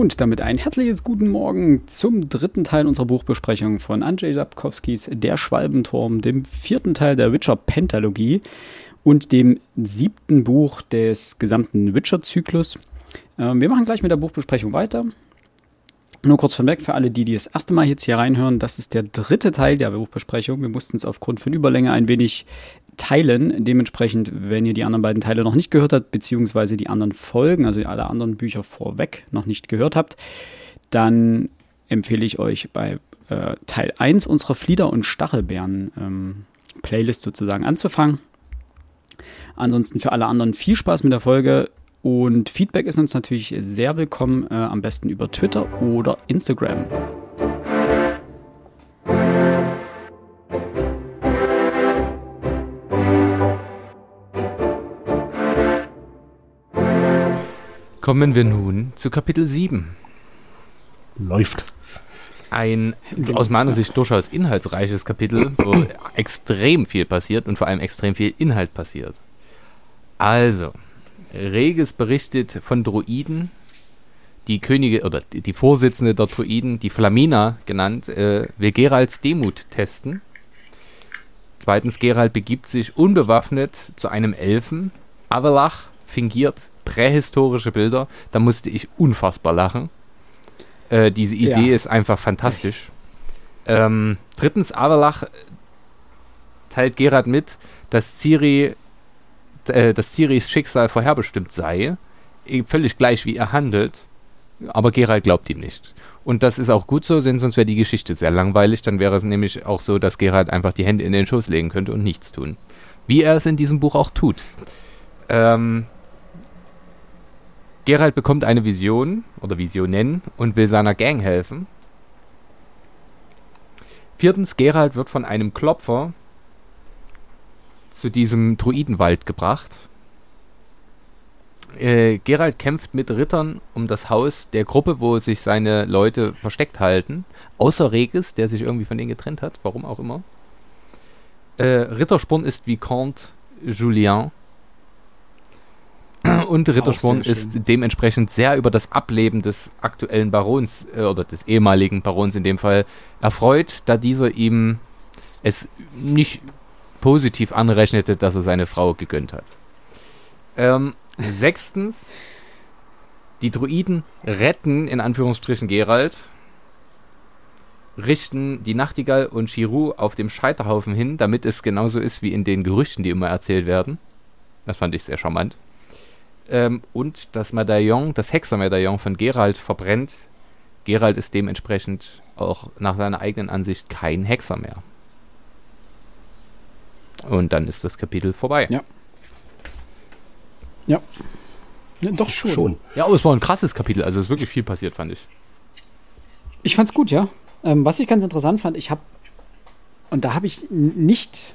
Und damit ein herzliches Guten Morgen zum dritten Teil unserer Buchbesprechung von Andrzej Sapkowskis Der Schwalbenturm, dem vierten Teil der Witcher-Pentalogie und dem siebten Buch des gesamten Witcher-Zyklus. Ähm, wir machen gleich mit der Buchbesprechung weiter. Nur kurz vorweg für alle, die, die das erste Mal jetzt hier reinhören, das ist der dritte Teil der Buchbesprechung. Wir mussten es aufgrund von Überlänge ein wenig teilen. Dementsprechend, wenn ihr die anderen beiden Teile noch nicht gehört habt, beziehungsweise die anderen Folgen, also alle anderen Bücher vorweg noch nicht gehört habt, dann empfehle ich euch bei äh, Teil 1 unserer Flieder- und Stachelbeeren ähm, sozusagen anzufangen. Ansonsten für alle anderen viel Spaß mit der Folge. Und Feedback ist uns natürlich sehr willkommen, äh, am besten über Twitter oder Instagram. Kommen wir nun zu Kapitel 7. Läuft. Ein aus meiner Sicht durchaus inhaltsreiches Kapitel, wo extrem viel passiert und vor allem extrem viel Inhalt passiert. Also, Regis berichtet von Druiden, die Könige oder die Vorsitzende der Druiden, die Flamina genannt, äh, will Geralds Demut testen. Zweitens, Gerald begibt sich unbewaffnet zu einem Elfen. Avalach fingiert prähistorische Bilder. Da musste ich unfassbar lachen. Äh, diese Idee ja. ist einfach fantastisch. Ähm, drittens, Avalach teilt Gerald mit, dass Ciri äh, dass Ciris Schicksal vorherbestimmt sei, eh, völlig gleich wie er handelt, aber Geralt glaubt ihm nicht. Und das ist auch gut so, denn sonst wäre die Geschichte sehr langweilig. Dann wäre es nämlich auch so, dass Geralt einfach die Hände in den Schoß legen könnte und nichts tun. Wie er es in diesem Buch auch tut. Ähm, Geralt bekommt eine Vision oder Visionen und will seiner Gang helfen. Viertens, Geralt wird von einem Klopfer zu diesem Druidenwald gebracht. Äh, Gerald kämpft mit Rittern um das Haus der Gruppe, wo sich seine Leute versteckt halten. Außer Regis, der sich irgendwie von denen getrennt hat, warum auch immer. Äh, Rittersporn ist Vicomte Julien. Und Rittersporn ist dementsprechend sehr über das Ableben des aktuellen Barons äh, oder des ehemaligen Barons in dem Fall erfreut, da dieser ihm es nicht positiv anrechnete, dass er seine Frau gegönnt hat. Ähm, sechstens, die Druiden retten in Anführungsstrichen Gerald, richten die Nachtigall und Chiru auf dem Scheiterhaufen hin, damit es genauso ist wie in den Gerüchten, die immer erzählt werden. Das fand ich sehr charmant. Ähm, und das Medaillon, das Hexermedaillon von Gerald verbrennt. Gerald ist dementsprechend auch nach seiner eigenen Ansicht kein Hexer mehr. Und dann ist das Kapitel vorbei. Ja. Ja. ja doch schon. schon. Ja, aber es war ein krasses Kapitel. Also es ist wirklich viel passiert, fand ich. Ich fand's gut, ja. Ähm, was ich ganz interessant fand, ich habe und da habe ich nicht,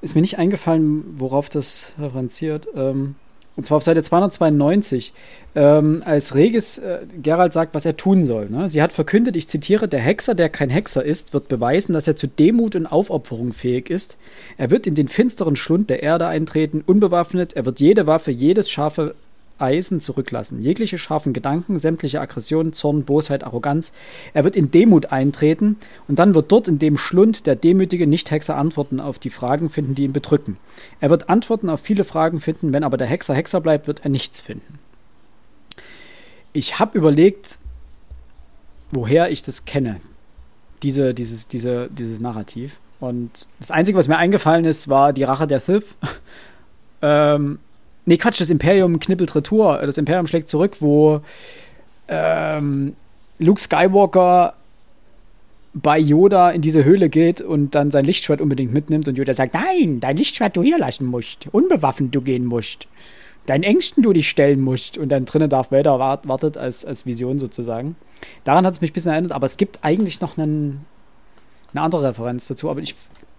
ist mir nicht eingefallen, worauf das referenziert. Ähm, und zwar auf Seite 292, ähm, als Regis äh, Gerald sagt, was er tun soll. Ne? Sie hat verkündet, ich zitiere, der Hexer, der kein Hexer ist, wird beweisen, dass er zu Demut und Aufopferung fähig ist. Er wird in den finsteren Schlund der Erde eintreten, unbewaffnet. Er wird jede Waffe, jedes scharfe Eisen zurücklassen. Jegliche scharfen Gedanken, sämtliche Aggression, Zorn, Bosheit, Arroganz. Er wird in Demut eintreten und dann wird dort in dem Schlund der demütige Nicht-Hexer Antworten auf die Fragen finden, die ihn bedrücken. Er wird Antworten auf viele Fragen finden, wenn aber der Hexer Hexer bleibt, wird er nichts finden. Ich habe überlegt, woher ich das kenne, diese, dieses, diese, dieses Narrativ. Und das Einzige, was mir eingefallen ist, war die Rache der Sith. ähm, Nee, Quatsch, das Imperium knippelt Retour. Das Imperium schlägt zurück, wo ähm, Luke Skywalker bei Yoda in diese Höhle geht und dann sein Lichtschwert unbedingt mitnimmt und Yoda sagt, nein, dein Lichtschwert du hier lassen musst, unbewaffnet du gehen musst, deinen Ängsten du dich stellen musst und dann drinnen Darth Vader wart, wartet als, als Vision sozusagen. Daran hat es mich ein bisschen erinnert, aber es gibt eigentlich noch einen, eine andere Referenz dazu, aber ich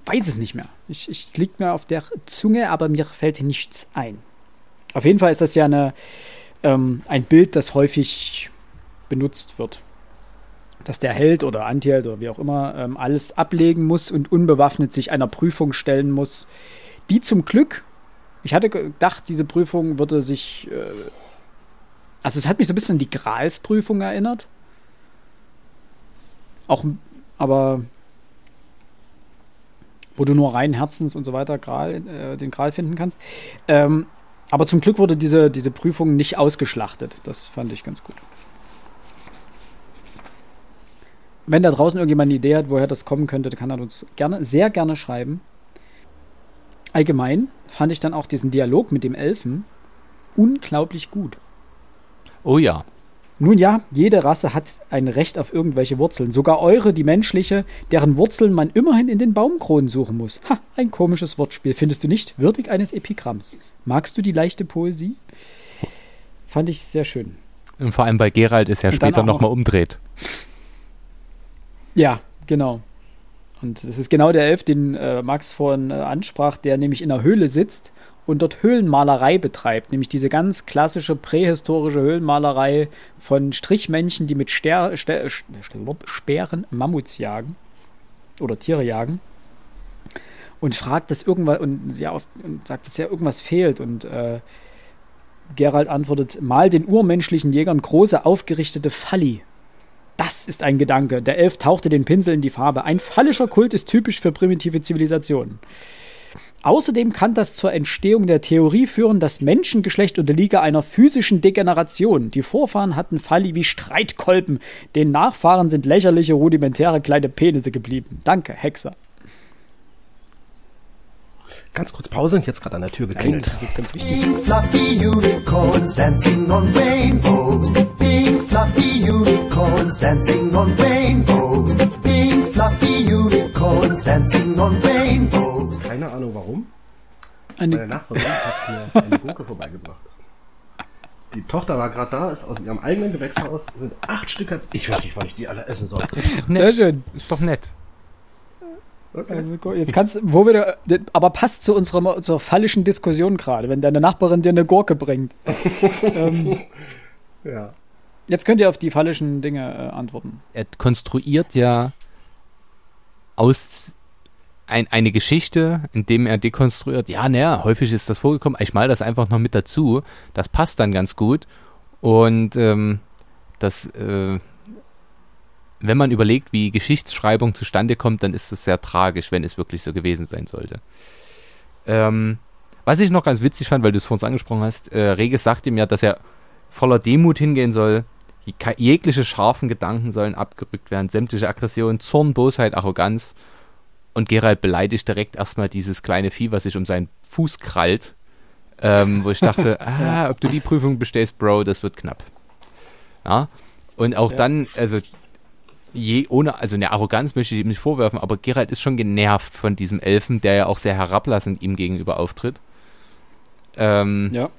weiß es nicht mehr. Ich, ich, es liegt mir auf der Zunge, aber mir fällt nichts ein. Auf jeden Fall ist das ja eine, ähm, ein Bild, das häufig benutzt wird. Dass der Held oder Antiheld oder wie auch immer ähm, alles ablegen muss und unbewaffnet sich einer Prüfung stellen muss, die zum Glück, ich hatte gedacht, diese Prüfung würde sich äh, also es hat mich so ein bisschen an die Gralsprüfung erinnert. Auch, aber wo du nur rein Herzens und so weiter Gral, äh, den Gral finden kannst. Ähm, aber zum Glück wurde diese, diese Prüfung nicht ausgeschlachtet. Das fand ich ganz gut. Wenn da draußen irgendjemand eine Idee hat, woher das kommen könnte, kann er uns gerne, sehr gerne schreiben. Allgemein fand ich dann auch diesen Dialog mit dem Elfen unglaublich gut. Oh ja. Nun ja, jede Rasse hat ein Recht auf irgendwelche Wurzeln. Sogar eure, die menschliche, deren Wurzeln man immerhin in den Baumkronen suchen muss. Ha, ein komisches Wortspiel, findest du nicht? Würdig eines Epigramms. Magst du die leichte Poesie? Fand ich sehr schön. Und vor allem bei Gerald ist ja später nochmal umdreht. Ja, genau. Und das ist genau der Elf, den äh, Max vorhin äh, ansprach, der nämlich in einer Höhle sitzt und dort Höhlenmalerei betreibt. Nämlich diese ganz klassische prähistorische Höhlenmalerei von Strichmännchen, die mit Ster Ster Speeren Mammuts jagen oder Tiere jagen. Und fragt, dass irgendwas und, ja, und sagt, dass ja irgendwas fehlt. Und äh, Gerald antwortet: Mal den urmenschlichen Jägern große aufgerichtete Falli. Das ist ein Gedanke. Der Elf tauchte den Pinsel in die Farbe. Ein phallischer Kult ist typisch für primitive Zivilisationen. Außerdem kann das zur Entstehung der Theorie führen, das Menschengeschlecht unterliege einer physischen Degeneration. Die Vorfahren hatten Falli wie Streitkolben. Den Nachfahren sind lächerliche, rudimentäre kleine Penisse geblieben. Danke, Hexer. Ganz kurz Pause, jetzt gerade an der Tür geklingelt. Das ist ganz wichtig. Pink fluffy unicorns dancing on rainbows. Pink fluffy unicorns dancing on rainbows. Pink fluffy unicorns dancing on rainbows. Keine Ahnung warum. Meine Eine, Nachbarin hat mir eine Gurke vorbeigebracht. Die Tochter war gerade da, ist aus ihrem eigenen Gewächshaus, sind acht Stück als. Ich weiß nicht, wann ich die alle essen soll. sehr schön. Ist doch nett. Okay. Also, jetzt kannst wo wir, aber passt zu unserer, unserer fallischen Diskussion gerade, wenn deine Nachbarin dir eine Gurke bringt. ähm, Ja. jetzt könnt ihr auf die fallischen Dinge äh, antworten. Er konstruiert ja aus ein, eine Geschichte, indem er dekonstruiert, ja, naja, häufig ist das vorgekommen, ich mal das einfach noch mit dazu, das passt dann ganz gut und ähm, das, äh, wenn man überlegt, wie Geschichtsschreibung zustande kommt, dann ist es sehr tragisch, wenn es wirklich so gewesen sein sollte. Ähm, was ich noch ganz witzig fand, weil du es vorhin angesprochen hast, äh, Regis sagt ihm ja, dass er voller Demut hingehen soll, jegliche scharfen Gedanken sollen abgerückt werden, sämtliche Aggression, Zorn, Bosheit, Arroganz. Und Gerald beleidigt direkt erstmal dieses kleine Vieh, was sich um seinen Fuß krallt. Ähm, wo ich dachte, ah, ob du die Prüfung bestehst, Bro, das wird knapp. Ja. Und auch Ja. dann, also je ohne, also eine Arroganz möchte ich ihm nicht vorwerfen, aber Gerald ist schon genervt von diesem Elfen, der ja auch sehr herablassend ihm gegenüber auftritt. Ähm, Ja.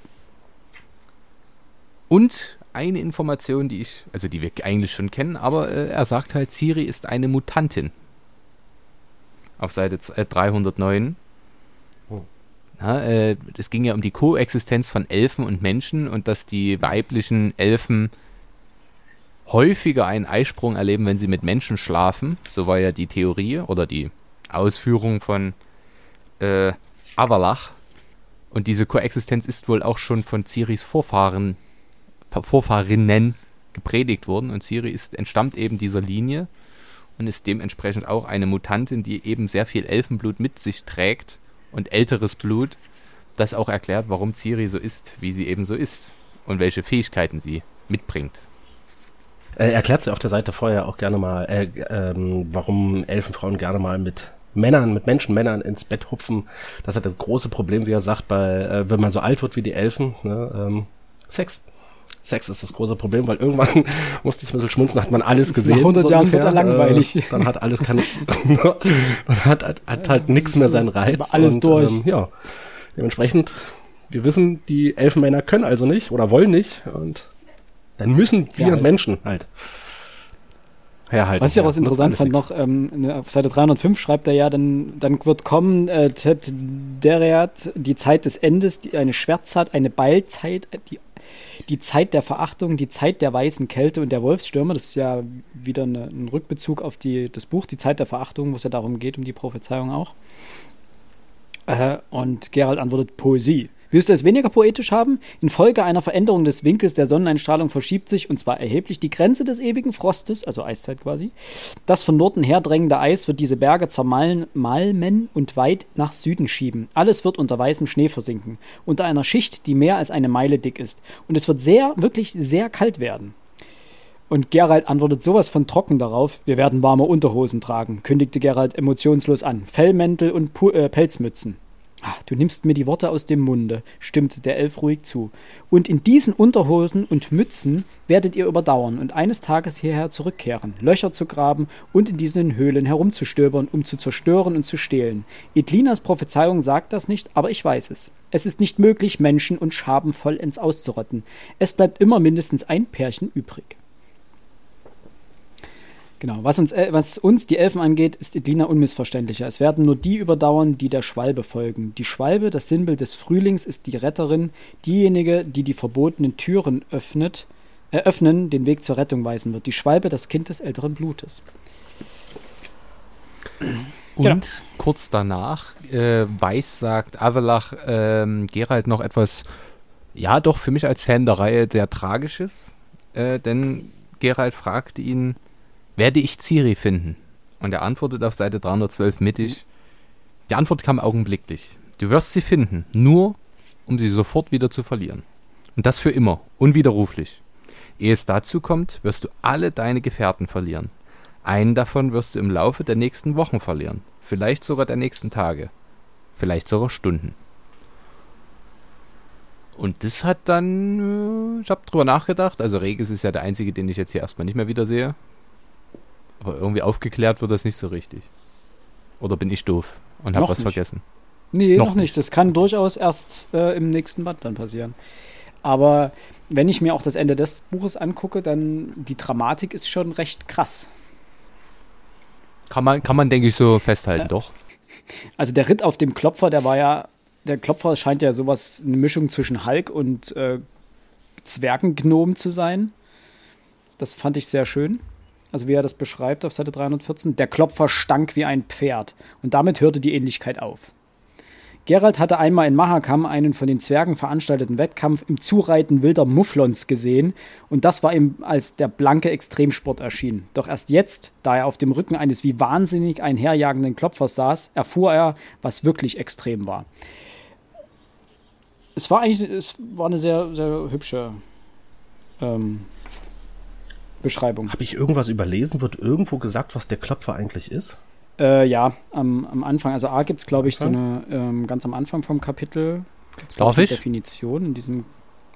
und eine Information, die ich, also die wir eigentlich schon kennen, aber äh, er sagt halt, Ciri ist eine Mutantin. Auf Seite äh, 309. Oh. Ja, äh, es ging ja um die Koexistenz von Elfen und Menschen und dass die weiblichen Elfen häufiger einen Eisprung erleben, wenn sie mit Menschen schlafen. So war ja die Theorie oder die Ausführung von äh, Avalach. Und diese Koexistenz ist wohl auch schon von Ciris Vorfahren Vorfahrinnen gepredigt worden und Ciri ist, entstammt eben dieser Linie und ist dementsprechend auch eine Mutantin, die eben sehr viel Elfenblut mit sich trägt und älteres Blut, das auch erklärt, warum Ciri so ist, wie sie eben so ist und welche Fähigkeiten sie mitbringt. Äh, erklärt sie auf der Seite vorher auch gerne mal, äh, ähm, warum Elfenfrauen gerne mal mit Männern, mit Menschenmännern ins Bett hupfen. Das hat das große Problem, wie er sagt, bei, äh, wenn man so alt wird wie die Elfen, ne, ähm, Sex. Sex ist das große Problem, weil irgendwann musste ich ein bisschen schmunzeln, hat man alles gesehen. 100 Jahren wird er langweilig. Äh, dann hat alles kann, dann hat, hat, hat halt nichts mehr seinen Reiz. Alles und, durch. Ähm, ja, dementsprechend, wir wissen, die Elfenmänner können also nicht oder wollen nicht und dann müssen wir Ja. Menschen halt herhalten. Was ich auch was Ja, nutzt interessant fand nix. noch, ähm, ne, auf Seite 305 schreibt er ja, dann, dann wird kommen, äh, Ted Dereat, die Zeit des Endes, die, eine Schwärzheit, eine Beilzeit, äh, die, die Zeit der Verachtung, die Zeit der weißen Kälte und der Wolfsstürme. Das ist ja wieder eine, ein Rückbezug auf die, das Buch, die Zeit der Verachtung, wo es ja darum geht, um die Prophezeiung auch. Äh, und Gerald antwortet Poesie. Willst du es weniger poetisch haben? Infolge einer Veränderung des Winkels der Sonneneinstrahlung verschiebt sich, und zwar erheblich, die Grenze des ewigen Frostes, also Eiszeit quasi. Das von Norden herdrängende Eis wird diese Berge zermalmen malmen und weit nach Süden schieben. Alles wird unter weißem Schnee versinken, unter einer Schicht, die mehr als eine Meile dick ist. Und es wird sehr, wirklich sehr kalt werden. Und Gerald antwortet sowas von trocken darauf. Wir werden warme Unterhosen tragen, kündigte Gerald emotionslos an. Fellmäntel und Pu äh, Pelzmützen. Ah, du nimmst mir die Worte aus dem Munde, stimmte der Elf ruhig zu. Und in diesen Unterhosen und Mützen werdet ihr überdauern und eines Tages hierher zurückkehren, Löcher zu graben und in diesen Höhlen herumzustöbern, um zu zerstören und zu stehlen. Edlinas Prophezeiung sagt das nicht, aber ich weiß es. Es ist nicht möglich, Menschen und Schaben vollends auszurotten. Es bleibt immer mindestens ein Pärchen übrig. Genau, was uns, äh, was uns die Elfen angeht, ist Edlina unmissverständlicher. Es werden nur die überdauern, die der Schwalbe folgen. Die Schwalbe, das Sinnbild des Frühlings, ist die Retterin, diejenige, die die verbotenen Türen öffnet, äh, öffnen, den Weg zur Rettung weisen wird. Die Schwalbe, das Kind des älteren Blutes. Und Genau. kurz danach äh, weiß sagt Avalach ähm, Gerald noch etwas, ja doch für mich als Fan der Reihe sehr Tragisches, äh, denn Gerald fragt ihn, werde ich Ciri finden? Und er antwortet auf Seite 312 mittig, die Antwort kam augenblicklich. Du wirst sie finden, nur um sie sofort wieder zu verlieren. Und das für immer, unwiderruflich. Ehe es dazu kommt, wirst du alle deine Gefährten verlieren. Einen davon wirst du im Laufe der nächsten Wochen verlieren, vielleicht sogar der nächsten Tage, vielleicht sogar Stunden. Und das hat dann, äh, ich habe drüber nachgedacht, also Regis ist ja der einzige, den ich jetzt hier erstmal nicht mehr wiedersehe. Aber irgendwie aufgeklärt wird das nicht so richtig. Oder bin ich doof und habe was nicht. vergessen? Nee, Noch noch, nicht. Das kann durchaus erst äh, im nächsten Band dann passieren. Aber wenn ich mir auch das Ende des Buches angucke, dann die Dramatik ist schon recht krass. Kann man, kann man denke ich, so festhalten, Ja. doch. Also der Ritt auf dem Klopfer, der war ja, der Klopfer scheint ja sowas, eine Mischung zwischen Hulk und äh, Zwergengnom zu sein. Das fand ich sehr schön. Also wie er das beschreibt auf Seite 314. Der Klopfer stank wie ein Pferd. Und damit hörte die Ähnlichkeit auf. Gerald hatte einmal in Mahakam einen von den Zwergen veranstalteten Wettkampf im Zureiten wilder Mufflons gesehen und das war ihm als der blanke Extremsport erschienen. Doch erst jetzt, da er auf dem Rücken eines wie wahnsinnig einherjagenden Klopfers saß, erfuhr er, was wirklich extrem war. Es war eigentlich es war eine sehr, sehr hübsche ähm, Beschreibung. Habe ich irgendwas überlesen? Wird irgendwo gesagt, was der Klopfer eigentlich ist? Äh, ja, am, am Anfang, also A gibt es, glaube ich, so eine, ähm, ganz am Anfang vom Kapitel, gibt's, Darf ich? Definition in diesem.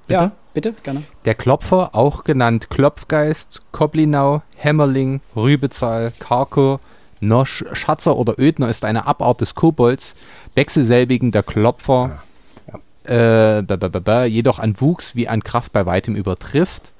Bitte? Ja, bitte, gerne. Der Klopfer, auch genannt Klopfgeist, Koblinau, Hämmerling, Rübezahl, Karko, Nosch, Schatzer oder Ödner ist eine Abart des Kobolds, wechselselbigen der Klopfer, äh, ba, ba, ba, ba, jedoch an Wuchs wie an Kraft bei weitem übertrifft.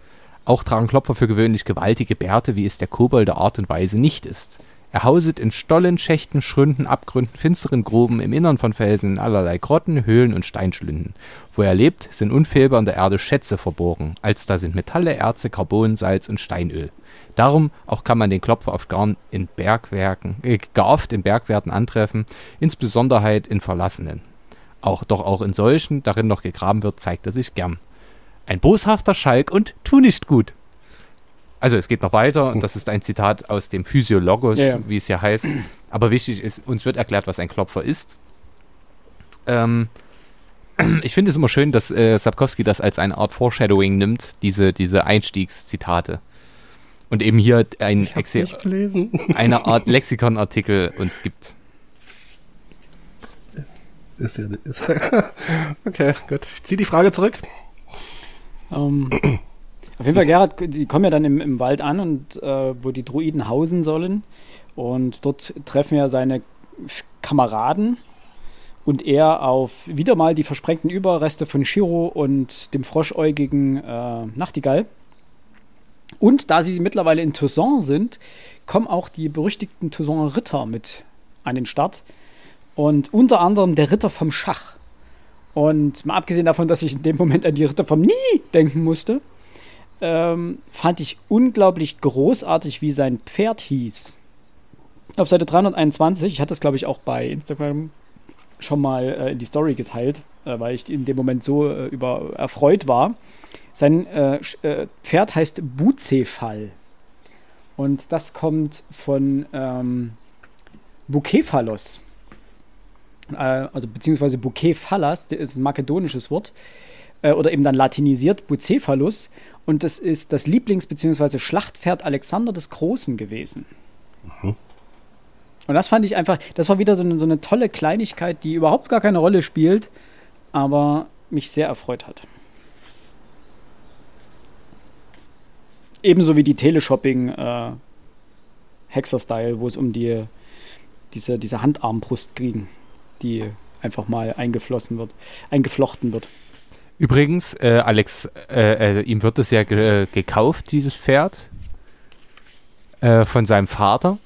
Auch tragen Klopfer für gewöhnlich gewaltige Bärte, wie es der Kobold der Art und Weise nicht ist. Er hauset in Stollen, Schächten, Schründen, Abgründen, finsteren Gruben, im Innern von Felsen, in allerlei Grotten, Höhlen und Steinschlünden. Wo er lebt, sind unfehlbar in der Erde Schätze verborgen, als da sind Metalle, Erze, Carbon, Salz und Steinöl. Darum auch kann man den Klopfer oft garn in Bergwerken, äh, gar oft in Bergwerten antreffen, insbesondere in verlassenen. Auch, doch auch in solchen, darin noch gegraben wird, zeigt er sich gern. Ein boshafter Schalk und tu nicht gut. Also es geht noch weiter und das ist ein Zitat aus dem Physiologos, Ja, ja. wie es hier heißt. Aber wichtig ist, uns wird erklärt, was ein Klopfer ist. Ähm, ich finde es immer schön, dass äh, Sapkowski das als eine Art Foreshadowing nimmt, diese, diese Einstiegszitate. Und eben hier ein eine Art Lexikonartikel uns gibt. Ist ja ist Okay, gut. Ich ziehe die Frage zurück. Ähm, auf jeden Fall, Gerhard, die kommen ja dann im, im Wald an und äh, wo die Druiden hausen sollen. Und dort treffen ja seine Kameraden und er auf wieder mal die versprengten Überreste von Shiro und dem froschäugigen äh, Nachtigall. Und da sie mittlerweile in Toussaint sind, kommen auch die berüchtigten Toussaint Ritter mit an den Start. Und unter anderem der Ritter vom Schach. Und mal abgesehen davon, dass ich in dem Moment an die Ritter vom Nie denken musste, ähm, fand ich unglaublich großartig, wie sein Pferd hieß. Auf Seite 321, ich hatte es glaube ich auch bei Instagram schon mal äh, in die Story geteilt, äh, weil ich in dem Moment so äh, über erfreut war. Sein äh, äh, Pferd heißt Bucephal. Und das kommt von ähm, Bukephalos. Äh, also beziehungsweise Bukephalas, das ist ein makedonisches Wort. Äh, oder eben dann latinisiert Bucephalus. Und das ist das Lieblings- beziehungsweise Schlachtpferd Alexander des Großen gewesen. Und das fand ich einfach, das war wieder so eine, so eine tolle Kleinigkeit, die überhaupt gar keine Rolle spielt, aber mich sehr erfreut hat. Ebenso wie die Teleshopping äh, Hexer-Style, wo es um die, diese, diese Handarmbrust ging, die einfach mal eingeflossen wird, eingeflochten wird. Übrigens, äh, Alex, äh, äh, ihm wird es ja ge gekauft, dieses Pferd, äh, von seinem Vater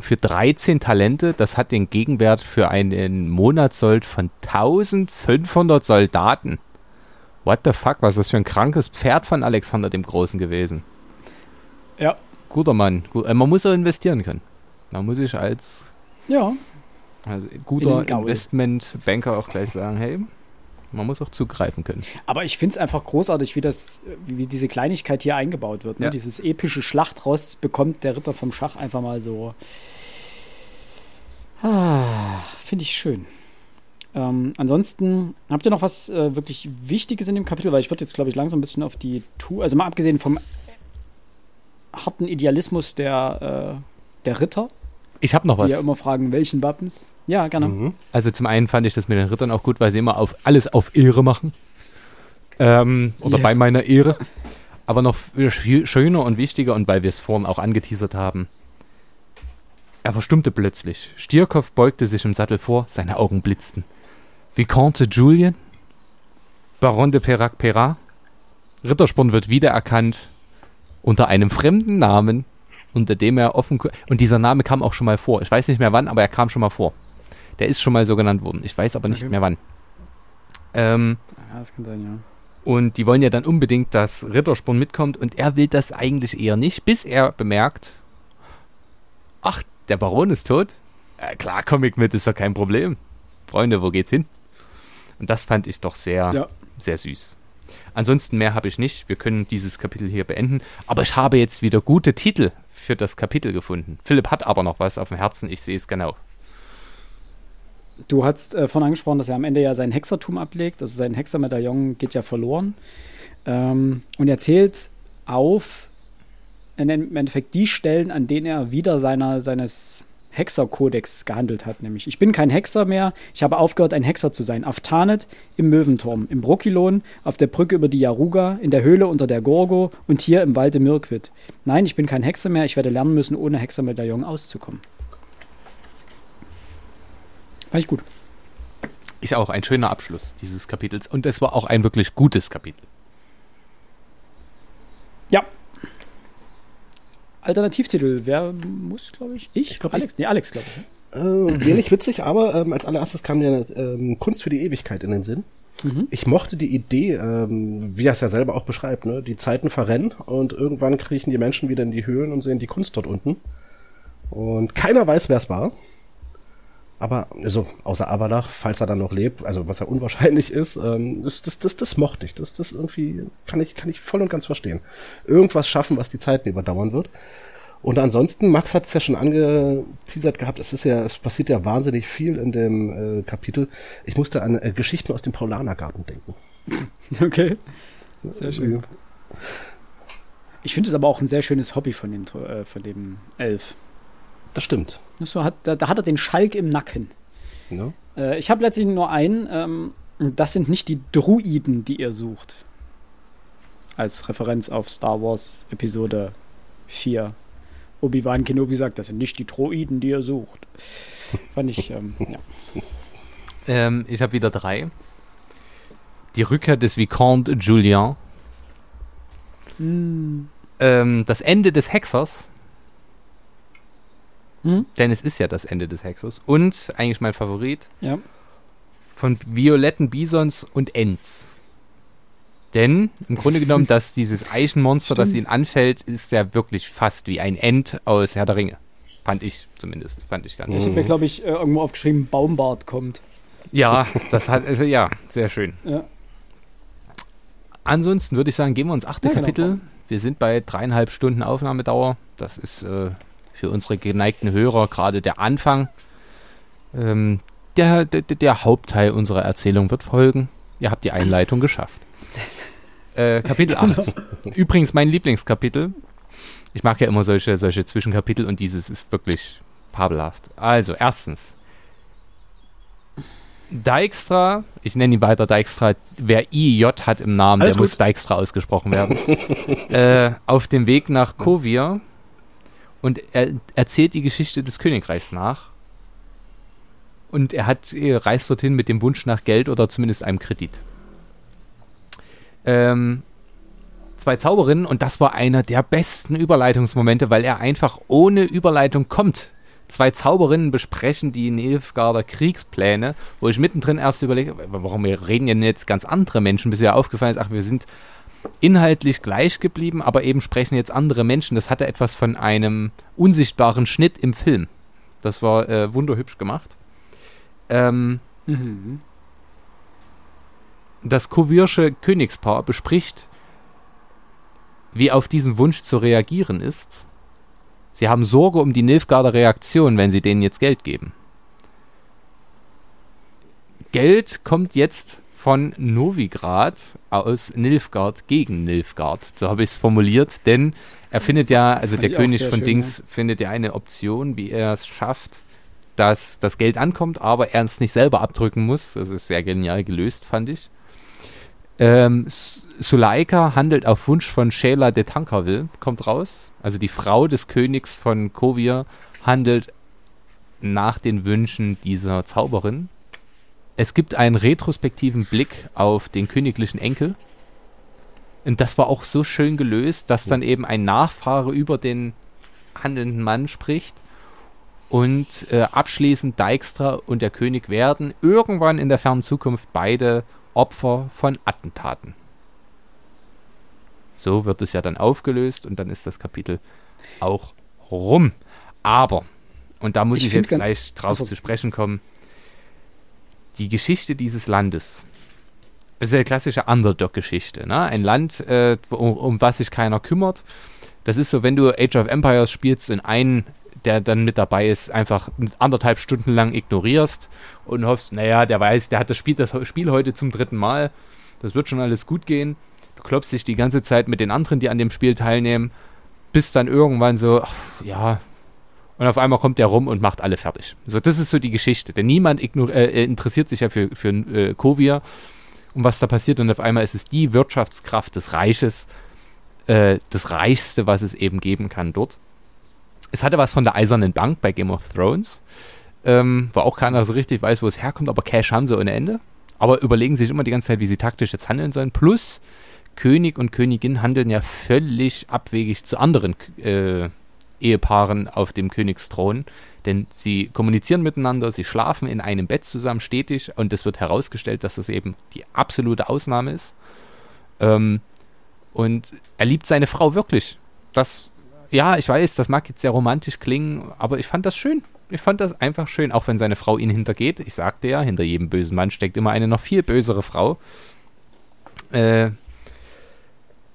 für 13 Talente. Das hat den Gegenwert für einen Monatssold von 1500 Soldaten. What the fuck, was ist das für ein krankes Pferd von Alexander dem Großen gewesen? Ja. Guter Mann. Gut, äh, man muss auch investieren können. Man muss sich als Ja, also In guter Gaul. Investmentbanker auch gleich sagen, hey, man muss auch zugreifen können. Aber ich finde es einfach großartig, wie das, wie diese Kleinigkeit hier eingebaut wird. Ne? Ja. Dieses epische Schlachtross bekommt der Ritter vom Schach einfach mal so. Ah, finde ich schön. Ähm, ansonsten, habt ihr noch was äh, wirklich Wichtiges in dem Kapitel? Weil ich würde jetzt, glaube ich, langsam ein bisschen auf die Tour, also mal abgesehen vom harten Idealismus der, äh, der Ritter, Ich habe noch die was. ja immer fragen, welchen Wappens. Ja, gerne. Mhm. Also zum einen fand ich das mit den Rittern auch gut, weil sie immer auf alles auf Ehre machen. Ähm, oder Ja. bei meiner Ehre. Aber noch viel schöner und wichtiger, und weil wir es vorhin auch angeteasert haben, er verstummte plötzlich. Stierkopf beugte sich im Sattel vor, seine Augen blitzten. Vicomte Julien? Baron de Perac Perra? Rittersporn wird wiedererkannt unter einem fremden Namen, unter dem er offen... Und dieser Name kam auch schon mal vor. Ich weiß nicht mehr wann, aber er kam schon mal vor. Der ist schon mal so genannt worden. Ich weiß aber nicht Okay. mehr wann. Ähm, Ja, das kann sein, ja. und die wollen ja dann unbedingt, dass Rittersporn mitkommt und er will das eigentlich eher nicht, bis er bemerkt, ach, der Baron ist tot? Äh, klar, komm ich mit, ist doch kein Problem. Freunde, wo geht's hin? Und das fand ich doch sehr, Ja. sehr süß. Ansonsten mehr habe ich nicht. Wir können dieses Kapitel hier beenden. Aber ich habe jetzt wieder gute Titel für das Kapitel gefunden. Philipp hat aber noch was auf dem Herzen. Ich sehe es genau. Du hast äh, vorhin angesprochen, dass er am Ende ja sein Hexertum ablegt. Also sein Hexermedaillon geht ja verloren. Ähm, und er zählt auf im Endeffekt die Stellen, an denen er wieder seiner, seines Hexerkodex gehandelt hat. Nämlich, ich bin kein Hexer mehr, ich habe aufgehört, ein Hexer zu sein. Auf Tanet, im Möwenturm, im Brokilon, auf der Brücke über die Jaruga, in der Höhle unter der Gorgo und hier im Walde Mirkwit. Nein, ich bin kein Hexer mehr, ich werde lernen müssen, ohne Hexermedaillon auszukommen. Fand ich gut. Ich auch, ein schöner Abschluss dieses Kapitels. Und es war auch ein wirklich gutes Kapitel. Ja. Alternativtitel, wer muss, glaube ich? Ich? glaub, Alex? Nee, Alex, glaube ich. Äh, wenig witzig, aber ähm, als allererstes kam mir ähm, Kunst für die Ewigkeit in den Sinn. Ich mochte die Idee, ähm, wie er es ja selber auch beschreibt, ne? Die Zeiten verrennen und irgendwann kriechen die Menschen wieder in die Höhlen und sehen die Kunst dort unten. Und keiner weiß, wer es war. Aber so, außer Avalach, falls er dann noch lebt, also was ja unwahrscheinlich ist, ähm, das, das, das, das mochte ich. Das, das irgendwie kann ich, kann ich voll und ganz verstehen. Irgendwas schaffen, was die Zeiten überdauern wird. Und ansonsten, Max hat es ja schon angeteasert gehabt, es ist ja, es passiert ja wahnsinnig viel in dem äh, Kapitel. Ich musste an äh, Geschichten aus dem Paulanergarten denken. Okay. Sehr schön. Ich finde es aber auch ein sehr schönes Hobby von, den, äh, von dem Elf. Das stimmt. So hat, da, da hat er den Schalk im Nacken. Ne? Äh, ich habe letztlich nur einen. Ähm, das sind nicht die Druiden, die ihr sucht. Als Referenz auf Star Wars Episode 4. Obi-Wan Kenobi sagt, das sind nicht die Droiden, die ihr sucht. Fand ich, ähm, ja. Ähm, ich habe wieder drei. Die Rückkehr des Vicomte Julien. Ähm, das Ende des Hexers. Hm? Denn es ist ja das Ende des Hexers. Und eigentlich mein Favorit ja. von violetten Bisons und Ents. Denn im Grunde genommen, dass dieses Eichenmonster, das ihn anfällt, ist ja wirklich fast wie ein Ent aus Herr der Ringe. Fand ich zumindest. Fand ich ganz. Ich habe mir, glaube ich, äh, irgendwo aufgeschrieben, Baumbart kommt. Ja, das hat, also, ja, sehr schön. Ja. Ansonsten würde ich sagen, gehen wir ins achte Ja, genau. Kapitel. Wir sind bei dreieinhalb Stunden Aufnahmedauer. Das ist äh, für unsere geneigten Hörer gerade der Anfang. Ähm, der, der, der Hauptteil unserer Erzählung wird folgen. Ihr habt die Einleitung geschafft. Äh, Kapitel 8. Übrigens mein Lieblingskapitel. Ich mag ja immer solche, solche Zwischenkapitel und dieses ist wirklich fabelhaft. Also, erstens. Dijkstra, ich nenne ihn weiter Dijkstra, wer IJ hat im Namen, Alles der muss gut. Dijkstra ausgesprochen werden, äh, auf dem Weg nach Kovir und er erzählt die Geschichte des Königreichs nach. Und er hat, er reist dorthin mit dem Wunsch nach Geld oder zumindest einem Kredit. Ähm, zwei Zauberinnen und das war einer der besten Überleitungsmomente, weil er einfach ohne Überleitung kommt. Zwei Zauberinnen besprechen die Nilfgaarder Kriegspläne, wo ich mittendrin erst überlege, warum reden denn jetzt ganz andere Menschen, bis mir aufgefallen ist, ach, wir sind inhaltlich gleich geblieben, aber eben sprechen jetzt andere Menschen. Das hatte etwas von einem unsichtbaren Schnitt im Film. Das war äh, wunderhübsch gemacht. Ähm, Mhm. das Kovirsche Königspaar bespricht, wie auf diesen Wunsch zu reagieren ist. Sie haben Sorge um die Nilfgaarder Reaktion, wenn sie denen jetzt Geld geben. Geld kommt jetzt von Novigrad aus Nilfgaard gegen Nilfgaard. So habe ich es formuliert, denn er findet ja, also der König von schön, Dings findet ja eine Option, wie er es schafft, dass das Geld ankommt, aber er es nicht selber abdrücken muss. Das ist sehr genial gelöst, fand ich. Ähm, Suleika handelt auf Wunsch von Shayla de Tankerville, kommt raus. Also die Frau des Königs von Kovir handelt nach den Wünschen dieser Zauberin. Es gibt einen retrospektiven Blick auf den königlichen Enkel. Und das war auch so schön gelöst, dass dann eben ein Nachfahre über den handelnden Mann spricht. Und äh, abschließend Dijkstra und der König werden irgendwann in der fernen Zukunft beide Opfer von Attentaten. So wird es ja dann aufgelöst und dann ist das Kapitel auch rum. Aber, und da muss Ich ich, jetzt gleich drauf Achso. zu sprechen kommen, die Geschichte dieses Landes ist eine klassische Underdog-Geschichte. Ne? Ein Land, äh, um, um was sich keiner kümmert. Das ist so, wenn du Age of Empires spielst und einen, der dann mit dabei ist, einfach anderthalb Stunden lang ignorierst und hoffst, naja, der weiß, der hat das Spiel, das Spiel heute zum dritten Mal. Das wird schon alles gut gehen. Du klopfst dich die ganze Zeit mit den anderen, die an dem Spiel teilnehmen, bis dann irgendwann so, ach, ja. Und auf einmal kommt der rum und macht alle fertig. So, das ist so die Geschichte. Denn niemand ignor- äh, interessiert sich ja für, für äh, Kovir, um was da passiert. Und auf einmal ist es die Wirtschaftskraft des Reiches, äh, das Reichste, was es eben geben kann dort. Es hatte was von der Eisernen Bank bei Game of Thrones, ähm, wo auch keiner so richtig weiß, wo es herkommt, aber Cash haben sie ohne Ende. Aber überlegen sich immer die ganze Zeit, wie sie taktisch jetzt handeln sollen. Plus, König und Königin handeln ja völlig abwegig zu anderen äh, Ehepaaren auf dem Königsthron. Denn sie kommunizieren miteinander, sie schlafen in einem Bett zusammen stetig und es wird herausgestellt, dass das eben die absolute Ausnahme ist. Ähm, und er liebt seine Frau wirklich. Das, ja, ich weiß, das mag jetzt sehr romantisch klingen, aber ich fand das schön. Ich fand das einfach schön, auch wenn seine Frau ihn hintergeht. Ich sagte ja, hinter jedem bösen Mann steckt immer eine noch viel bösere Frau. Äh,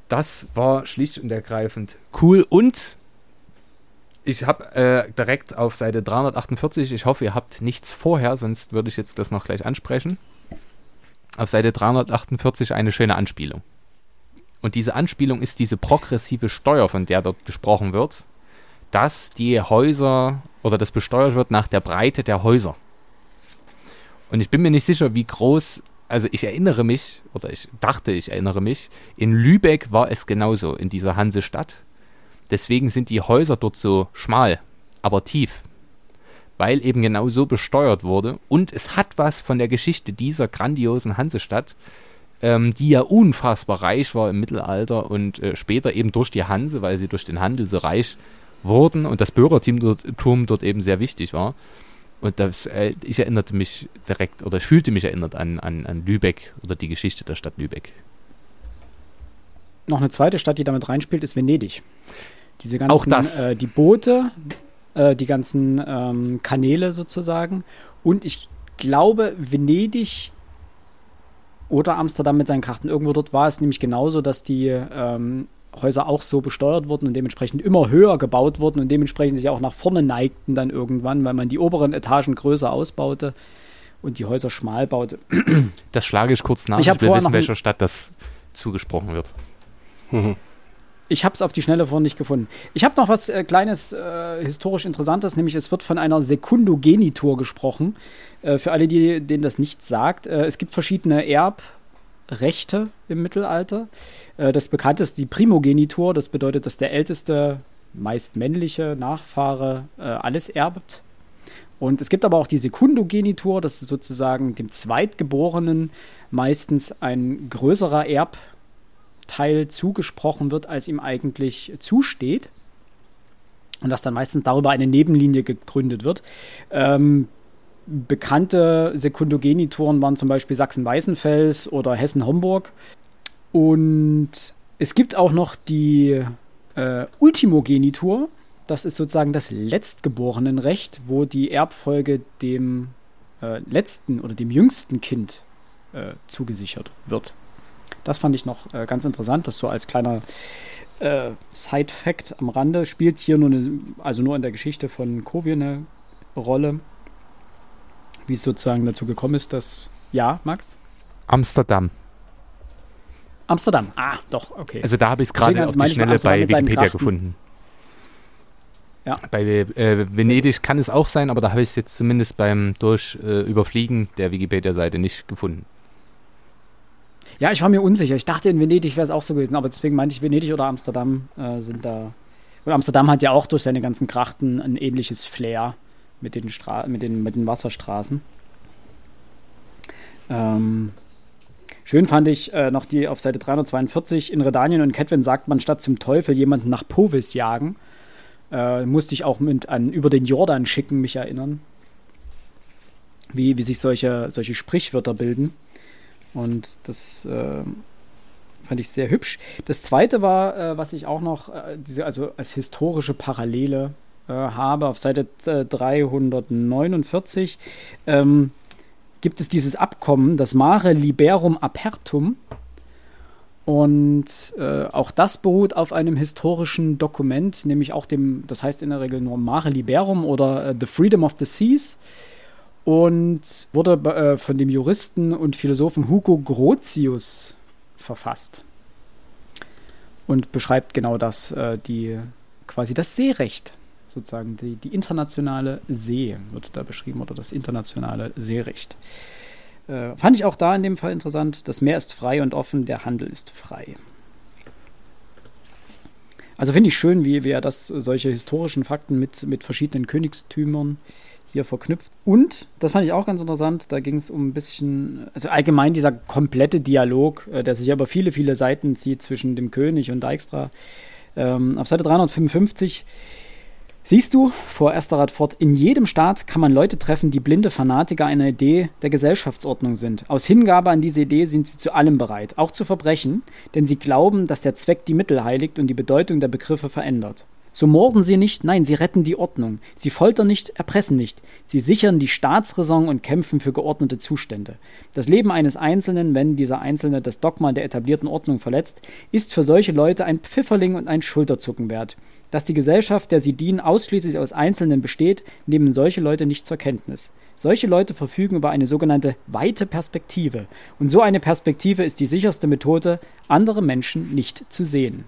das war schlicht und ergreifend cool und ich habe äh, direkt auf Seite 348, ich hoffe, ihr habt nichts vorher, sonst würde ich jetzt das noch gleich ansprechen. Auf Seite 348 eine schöne Anspielung. Und diese Anspielung ist diese progressive Steuer, von der dort gesprochen wird, dass die Häuser oder das besteuert wird nach der Breite der Häuser. Und ich bin mir nicht sicher, wie groß, also ich erinnere mich, oder ich dachte, ich erinnere mich, in Lübeck war es genauso, in dieser Hansestadt. Deswegen sind die Häuser dort so schmal, aber tief. Weil eben genau so besteuert wurde. Und es hat was von der Geschichte dieser grandiosen Hansestadt, ähm, die ja unfassbar reich war im Mittelalter und äh, später eben durch die Hanse, weil sie durch den Handel so reich wurden und das Bürgertum dort, dort eben sehr wichtig war. Und das, äh, ich erinnerte mich direkt oder ich fühlte mich erinnert an, an, an Lübeck oder die Geschichte der Stadt Lübeck. Noch eine zweite Stadt, die damit reinspielt, ist Venedig. Diese ganzen, Auch das. Äh, die Boote, äh, die ganzen ähm, Kanäle sozusagen. Und ich glaube, Venedig oder Amsterdam mit seinen Karten, irgendwo dort war es nämlich genauso, dass die ähm, Häuser auch so besteuert wurden und dementsprechend immer höher gebaut wurden und dementsprechend sich auch nach vorne neigten dann irgendwann, weil man die oberen Etagen größer ausbaute und die Häuser schmal baute. Das schlage ich kurz nach. Ich Ich, will wissen, welcher Stadt das zugesprochen wird. Ich habe es auf die Schnelle vorhin nicht gefunden. Ich habe noch was äh, kleines äh, historisch Interessantes, nämlich es wird von einer Sekundogenitur gesprochen. Äh, für alle, die, denen das nichts sagt, äh, es gibt verschiedene Erbrechte im Mittelalter. Äh, das bekannteste die Primogenitur, das bedeutet, dass der älteste, meist männliche Nachfahre äh, alles erbt. Und es gibt aber auch die Sekundogenitur, das ist sozusagen dem Zweitgeborenen meistens ein größerer Erbteil zugesprochen wird, als ihm eigentlich zusteht. Und dass dann meistens darüber eine Nebenlinie gegründet wird. Ähm, bekannte Sekundogenitoren waren zum Beispiel Sachsen-Weißenfels oder Hessen-Homburg. Und es gibt auch noch die äh, Ultimogenitur. Das ist sozusagen das Letztgeborenenrecht, wo die Erbfolge dem äh, letzten oder dem jüngsten Kind äh, zugesichert wird. Das fand ich noch äh, ganz interessant, das so als kleiner äh, Side-Fact am Rande. Spielt hier nur eine, also nur in der Geschichte von Kovi eine Rolle, wie es sozusagen dazu gekommen ist, dass. Ja, Max? Amsterdam. Amsterdam. Ah, doch, okay. Also da habe ich es gerade auf die Schnelle bei Wikipedia gefunden. Ja. Bei äh, Venedig kann es auch sein, aber da habe ich es jetzt zumindest beim Durchüberfliegen äh, der Wikipedia-Seite nicht gefunden. Ja, ich war mir unsicher. Ich dachte, in Venedig wäre es auch so gewesen, aber deswegen meinte ich, Venedig oder Amsterdam äh, sind da. Und Amsterdam hat ja auch durch seine ganzen Krachten ein ähnliches Flair mit den, Stra mit den, mit den Wasserstraßen. Ähm, schön fand ich äh, noch die auf Seite 342. In Redanien und Ketwen sagt man statt zum Teufel jemanden nach Povis jagen. Äh, musste ich auch mit an über den Jordan schicken, mich erinnern. Wie, wie sich solche, solche Sprichwörter bilden. Und das äh, fand ich sehr hübsch. Das zweite war, äh, was ich auch noch, äh, diese, also als historische Parallele äh, habe, auf Seite äh, 349 ähm, gibt es dieses Abkommen, das Mare Liberum Apertum. Und äh, auch das beruht auf einem historischen Dokument, nämlich auch dem, das heißt in der Regel nur Mare Liberum oder äh, The Freedom of the Seas und wurde äh, von dem Juristen und Philosophen Hugo Grotius verfasst und beschreibt genau das, äh, die quasi das Seerecht sozusagen die, die internationale See wird da beschrieben oder das internationale Seerecht. Äh, fand ich auch da in dem Fall interessant. Das Meer ist frei und offen, der Handel ist frei. Also finde ich schön, wie, wie er das, solche historischen Fakten mit, mit verschiedenen Königstümern hier verknüpft. Und, das fand ich auch ganz interessant, da ging es um ein bisschen, also allgemein dieser komplette Dialog, äh, der sich aber viele, viele Seiten zieht zwischen dem König und Dijkstra. Ähm, auf Seite 355 Siehst du, fuhr Esterath fort, in jedem Staat kann man Leute treffen, die blinde Fanatiker einer Idee der Gesellschaftsordnung sind. Aus Hingabe an diese Idee sind sie zu allem bereit, auch zu Verbrechen, denn sie glauben, dass der Zweck die Mittel heiligt und die Bedeutung der Begriffe verändert. So morden sie nicht, nein, sie retten die Ordnung. Sie foltern nicht, erpressen nicht. Sie sichern die Staatsräson und kämpfen für geordnete Zustände. Das Leben eines Einzelnen, wenn dieser Einzelne das Dogma der etablierten Ordnung verletzt, ist für solche Leute ein Pfifferling und ein Schulterzucken wert. Dass die Gesellschaft, der sie dienen, ausschließlich aus Einzelnen besteht, nehmen solche Leute nicht zur Kenntnis. Solche Leute verfügen über eine sogenannte weite Perspektive. Und so eine Perspektive ist die sicherste Methode, andere Menschen nicht zu sehen.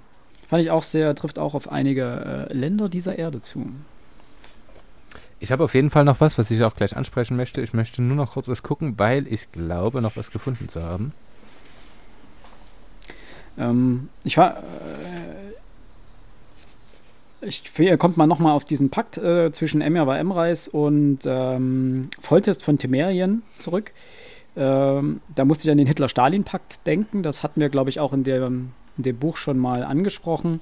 Fand ich auch sehr, trifft auch auf einige äh, Länder dieser Erde zu. Ich habe auf jeden Fall noch was, was ich auch gleich ansprechen möchte. Ich möchte nur noch kurz was gucken, weil ich glaube, noch was gefunden zu haben. Ähm, ich war. Äh, ich, hier kommt man nochmal auf diesen Pakt äh, zwischen Emir Emreis und ähm, Volltest von Temerien zurück. Ähm, da musste ich an den Hitler-Stalin-Pakt denken. Das hatten wir, glaube ich, auch in dem, in dem Buch schon mal angesprochen.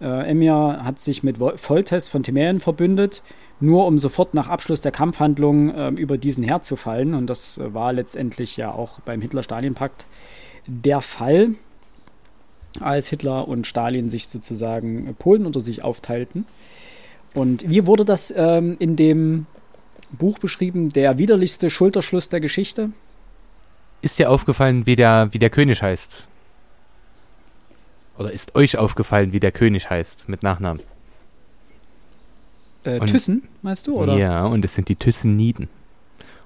Äh, Emir hat sich mit Volltest von Temerien verbündet, nur um sofort nach Abschluss der Kampfhandlungen äh, über diesen herzufallen. Und das äh, war letztendlich ja auch beim Hitler-Stalin-Pakt der Fall als Hitler und Stalin sich sozusagen Polen unter sich aufteilten. Und wie wurde das ähm, in dem Buch beschrieben, der widerlichste Schulterschluss der Geschichte. Ist dir aufgefallen, wie der, wie der König heißt? Oder ist euch aufgefallen, wie der König heißt mit Nachnamen? Äh, Und- Thyssen, meinst du? Oder? Ja, und es sind die Thyssen-Nieden.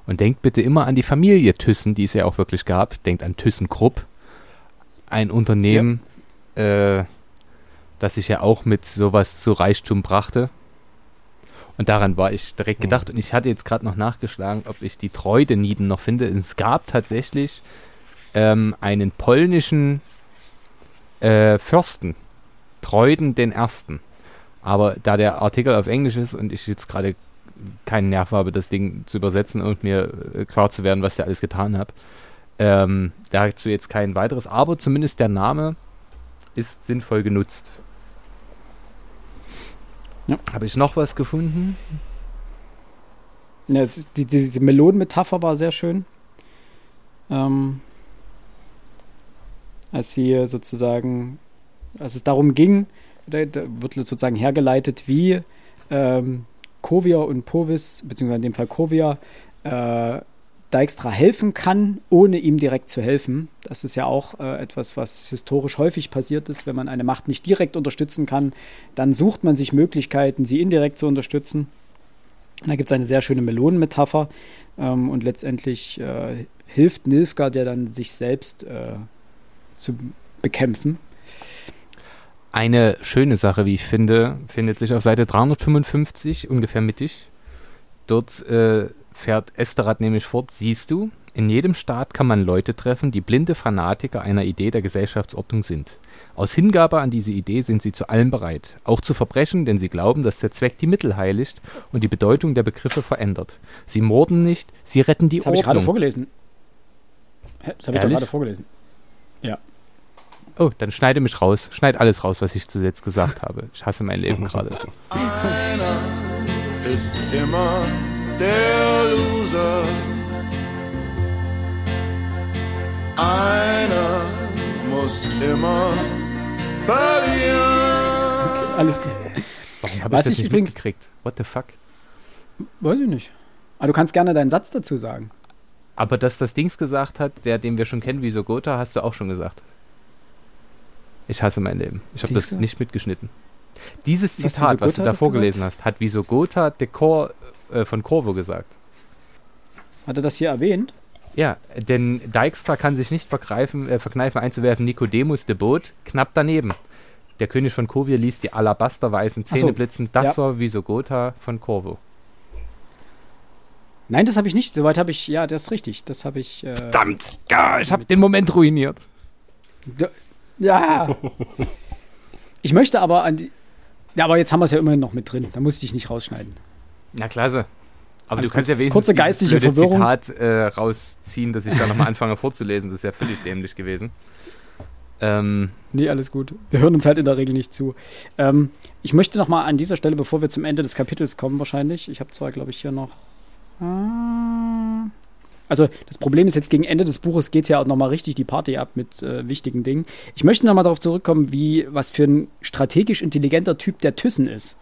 Und denkt bitte immer an die Familie Thyssen, die es ja auch wirklich gab. Denkt an ThyssenKrupp, ein Unternehmen, äh, das sich ja auch mit sowas zu Reichtum brachte. Und daran war ich direkt gedacht. Und ich hatte jetzt gerade noch nachgeschlagen, ob ich die Treude-Nieden noch finde. Es gab tatsächlich ähm, einen polnischen äh, Fürsten, Treuden den Ersten. Aber da der Artikel auf Englisch ist und ich jetzt gerade keinen Nerv habe, das Ding zu übersetzen und mir äh, klar zu werden, was ich alles getan habe, ähm, dazu jetzt kein weiteres. Aber zumindest der Name ist sinnvoll genutzt. Ja. Habe ich noch was gefunden? Ja, ist, die, diese Melonenmetapher war sehr schön. Ähm, als sie sozusagen, als es darum ging, da, wird sozusagen hergeleitet, wie ähm, Kovia und Povis, beziehungsweise in dem Fall Kovia, äh, Dijkstra helfen kann, ohne ihm direkt zu helfen. Das ist ja auch äh, etwas, was historisch häufig passiert ist. Wenn man eine Macht nicht direkt unterstützen kann, dann sucht man sich Möglichkeiten, sie indirekt zu unterstützen. Da gibt es eine sehr schöne Melonenmetapher ähm, und letztendlich äh, hilft Nilfgaard ja dann sich selbst äh, zu bekämpfen. Eine schöne Sache, wie ich finde, findet sich auf Seite 355, ungefähr mittig. Dort äh, fährt Esterath nämlich fort, siehst du, in jedem Staat kann man Leute treffen, die blinde Fanatiker einer Idee der Gesellschaftsordnung sind. Aus Hingabe an diese Idee sind sie zu allem bereit, auch zu Verbrechen, denn sie glauben, dass der Zweck die Mittel heiligt und die Bedeutung der Begriffe verändert. Sie morden nicht, sie retten die Das habe ich gerade Ordnung. vorgelesen. Das habe ich gerade vorgelesen. Oh, dann schneide mich raus. Schneid alles raus, was ich zuletzt gesagt habe. Ich hasse mein Leben gerade. Einer ist immer der Loser. Einer muss immer verlieren. Alles gut. Warum habe ich Was das ich nicht übrigens- mitgekriegt? What the fuck? Weiß ich nicht. Aber du kannst gerne deinen Satz dazu sagen. Aber dass das Dings gesagt hat, der, den wir schon kennen, wie so Gotha, hast du auch schon gesagt. Ich hasse mein Leben. Ich habe das nicht mitgeschnitten. Dieses Was, Zitat, Wieso was du da vorgelesen hast, hat wieso Gotha Dekor äh, von Corvo gesagt. Hat er das hier erwähnt? Ja, denn Dijkstra kann sich nicht vergreifen, äh, verkneifen einzuwerfen, Nikodemus de Boot knapp daneben. Der König von Kovia ließ die alabasterweißen Ach so, Zähne blitzen. Das ja. war wieso Gotha von Corvo. Nein, das habe ich nicht. Soweit habe ich, ja, das ist richtig. Das habe ich. Äh, Verdammt! Ja, ich habe den Moment ruiniert. Da- Ja. ich möchte aber an die. Ja, aber jetzt haben wir es ja immerhin noch mit drin. Da muss ich dich nicht rausschneiden. Na klasse. Aber Alles du kannst gut. ja wenigstens Kurze geistige Verwirrung. Zitat äh, rausziehen, dass ich da nochmal anfange vorzulesen. Das ist ja völlig dämlich gewesen. Ähm, Nee, alles gut. Wir hören uns halt in der Regel nicht zu. Ähm, ich möchte noch mal an dieser Stelle, bevor wir zum Ende des Kapitels kommen, wahrscheinlich. Ich habe zwar, glaube ich, hier noch. Ah, also das Problem ist jetzt gegen Ende des Buches geht ja auch noch mal richtig die Party ab mit äh, wichtigen Dingen. Ich möchte noch mal darauf zurückkommen, wie was für ein strategisch intelligenter Typ der Thyssen ist,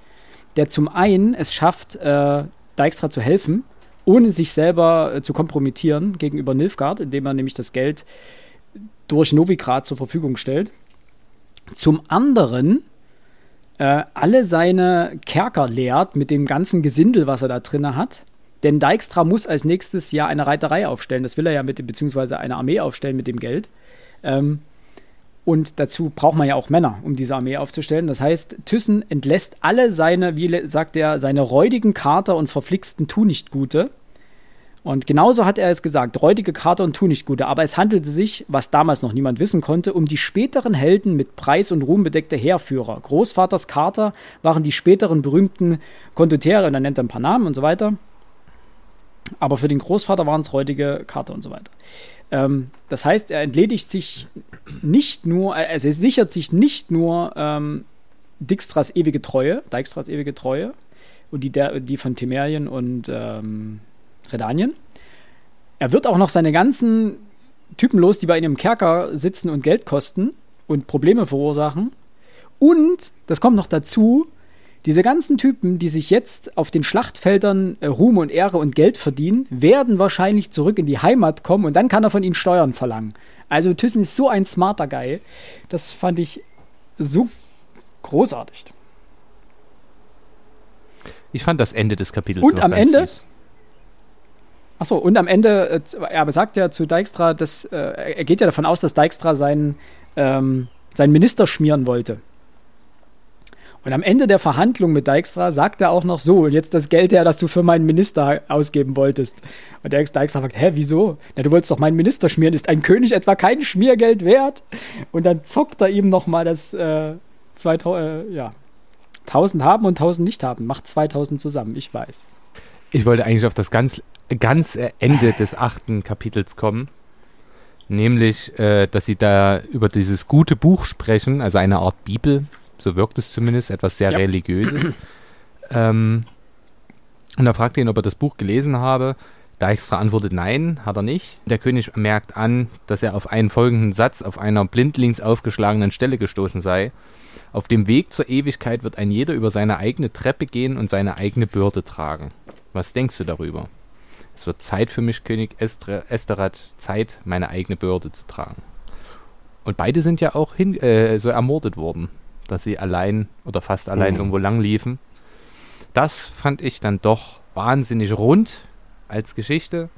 der zum einen es schafft, äh, Dijkstra zu helfen, ohne sich selber äh, zu kompromittieren gegenüber Nilfgaard, indem er nämlich das Geld durch Novigrad zur Verfügung stellt. Zum anderen äh, alle seine Kerker leert mit dem ganzen Gesindel, was er da drinne hat. Denn Dijkstra muss als nächstes ja eine Reiterei aufstellen. Das will er ja mit, beziehungsweise eine Armee aufstellen mit dem Geld. Ähm, und dazu braucht man ja auch Männer, um diese Armee aufzustellen. Das heißt, Thyssen entlässt alle seine, wie sagt er, seine räudigen Kater und verflixten Tunichtgute. Und genauso hat er es gesagt, räudige Kater und Tunichtgute. Aber es handelte sich, was damals noch niemand wissen konnte, um die späteren Helden mit Preis und Ruhm bedeckte Heerführer. Großvaters Kater waren die späteren berühmten Kondottiere, und er nennt er ein paar Namen und so weiter. Aber für den Großvater waren es räudige Kater und so weiter. Ähm, das heißt, er entledigt sich nicht nur, äh, also er sichert sich nicht nur ähm, Dijkstras ewige Treue, Dijkstras ewige Treue und die, der, die von Temerien und ähm, Redanien. Er wird auch noch seine ganzen Typen los, die bei ihm im Kerker sitzen und Geld kosten und Probleme verursachen. Und, das kommt noch dazu, diese ganzen Typen, die sich jetzt auf den Schlachtfeldern äh, Ruhm und Ehre und Geld verdienen, werden wahrscheinlich zurück in die Heimat kommen und dann kann er von ihnen Steuern verlangen. Also Thyssen ist so ein smarter Guy. Das fand ich so großartig. Ich fand das Ende des Kapitels Und am Ende? süß. Achso, und am Ende, äh, er sagt ja zu Dijkstra, dass, äh, er geht ja davon aus, dass Dijkstra seinen, ähm, seinen Minister schmieren wollte. Und am Ende der Verhandlung mit Dijkstra sagt er auch noch so, jetzt das Geld her, das du für meinen Minister ausgeben wolltest. Und der Dijkstra fragt, hä, wieso? Na, du wolltest doch meinen Minister schmieren, ist ein König etwa kein Schmiergeld wert? Und dann zockt er ihm nochmal das äh, 2000, äh, ja, 1000 haben und 1000 nicht haben. Macht 2000 zusammen, ich weiß. Ich wollte eigentlich auf das ganz, ganz Ende des achten Kapitels kommen. Nämlich, äh, dass sie da über dieses gute Buch sprechen, also eine Art Bibel, so wirkt es zumindest, etwas sehr Ja. Religiöses. ähm, und er fragt ihn, ob er das Buch gelesen habe. Dijkstra antwortet nein, hat er nicht. Der König merkt an, dass er auf einen folgenden Satz auf einer blindlings aufgeschlagenen Stelle gestoßen sei. Auf dem Weg zur Ewigkeit wird ein jeder über seine eigene Treppe gehen und seine eigene Bürde tragen. Was denkst du darüber? Es wird Zeit für mich, König Esterat, Zeit, meine eigene Bürde zu tragen. Und beide sind ja auch hin, äh, so ermordet worden, dass sie allein oder fast allein Mhm. irgendwo lang liefen. Das fand ich dann doch wahnsinnig rund als Geschichte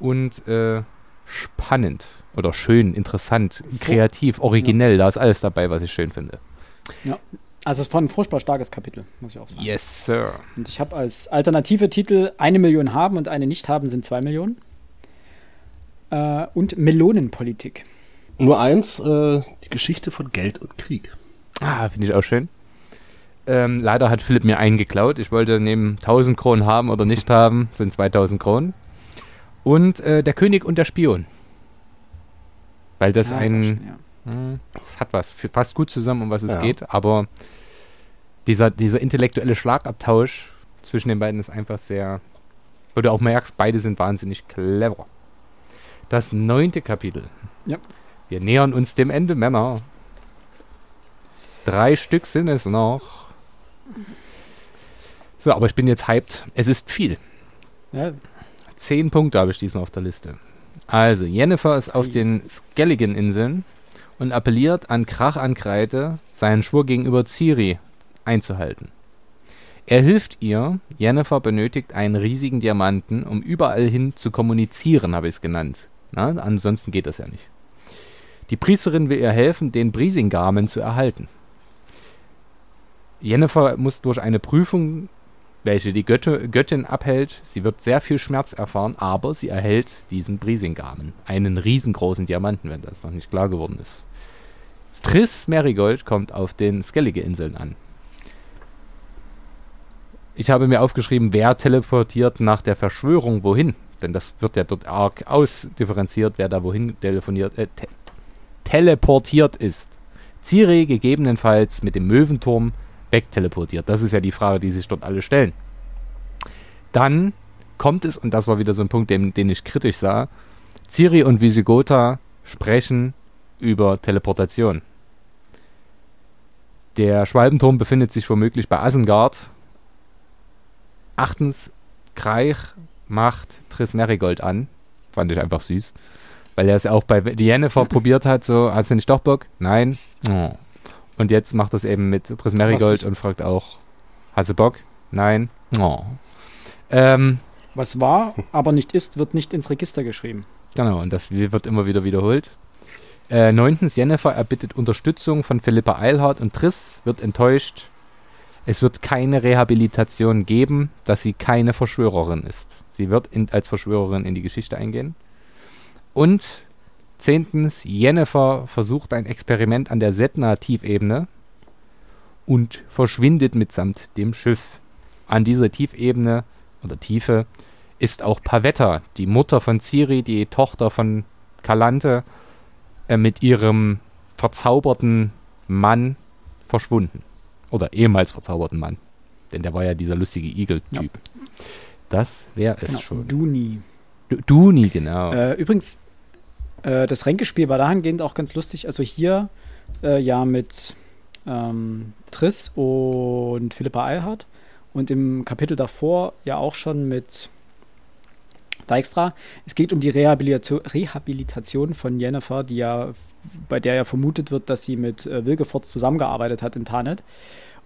und äh, spannend oder schön, interessant, kreativ, originell. Da ist alles dabei, was ich schön finde. Also es war ein furchtbar starkes Kapitel, muss ich auch sagen. Yes, Sir. Und ich habe als alternative Titel eine Million haben und eine nicht haben sind zwei Millionen. Äh, und Melonenpolitik. Nur eins, äh, die Geschichte von Geld und Krieg. Ah, finde ich auch schön. Ähm, leider hat Philipp mir einen geklaut. Ich wollte neben 1000 Kronen haben oder nicht haben, sind 2000 Kronen. Und äh, der König und der Spion. Weil das Ah, ein, schön, ja. hm, das hat was, passt gut zusammen, um was es Ja. geht, aber dieser, dieser intellektuelle Schlagabtausch zwischen den beiden ist einfach sehr, du auch merkst, beide sind wahnsinnig clever. Das neunte Kapitel. Ja. Wir nähern uns dem Ende, Männer. Drei Stück sind es noch. So, aber ich bin jetzt hyped. Es ist viel. Ja, Zehn Punkte habe ich diesmal auf der Liste. Also, Jennifer ist auf den Skelligan-Inseln und appelliert an Krach an Kreide, seinen Schwur gegenüber Ciri einzuhalten. Er hilft ihr. Jennifer benötigt einen riesigen Diamanten, um überall hin zu kommunizieren, habe ich es genannt. Na, ansonsten geht das ja nicht. Die Priesterin will ihr helfen, den Brisingamen zu erhalten. Jennifer muss durch eine Prüfung welche die Götte, Göttin abhält. Sie wird sehr viel Schmerz erfahren, aber sie erhält diesen Brisingamen. Einen riesengroßen Diamanten, wenn das noch nicht klar geworden ist. Triss Merigold kommt auf den Skellige-Inseln an. Ich habe mir aufgeschrieben, wer teleportiert nach der Verschwörung wohin. Denn das wird ja dort arg ausdifferenziert, wer da wohin telefoniert, äh, te teleportiert ist. Ciri gegebenenfalls mit dem Möwenturm wegteleportiert. Das ist ja die Frage, die sich dort alle stellen. Dann kommt es, und das war wieder so ein Punkt, den, den ich kritisch sah, Ciri und Visigotha sprechen über Teleportation. Der Schwalbenturm befindet sich womöglich bei Asengard. Achtens, Kreich macht Triss Merigold an. Fand ich einfach süß. Weil er es auch bei Jennifer probiert hat, so, hast du nicht doch Bock? Nein. Oh. Und jetzt macht das eben mit Triss Merigold und fragt auch, hast du Bock? Nein. Oh. Ähm, Was war, aber nicht ist, wird nicht ins Register geschrieben. Genau, und das wird immer wieder wiederholt. Äh, neuntens, Jennifer erbittet Unterstützung von Philippa Eilhardt und Triss wird enttäuscht. Es wird keine Rehabilitation geben, dass sie keine Verschwörerin ist. Sie wird in, als Verschwörerin in die Geschichte eingehen. Und zehntens, Jennifer versucht ein Experiment an der Setna-Tiefebene und verschwindet mitsamt dem Schiff. An dieser Tiefebene oder Tiefe ist auch Pavetta, die Mutter von Ciri, die Tochter von Kalante, äh, mit ihrem verzauberten Mann verschwunden. Oder ehemals verzauberten Mann. Denn der war ja dieser lustige Igel-Typ. Das wäre es Genau, schon. Du nie. Du, du nie, genau. Äh, übrigens, äh, das Ränkespiel war dahingehend auch ganz lustig. Also hier äh, ja mit ähm, Triss und Philippa Eilhardt und im Kapitel davor ja auch schon mit Dijkstra. Es geht um die Rehabilitation, Rehabilitation von Jennifer, die ja, bei der ja vermutet wird, dass sie mit äh, Wilgefortz zusammengearbeitet hat in Tanet.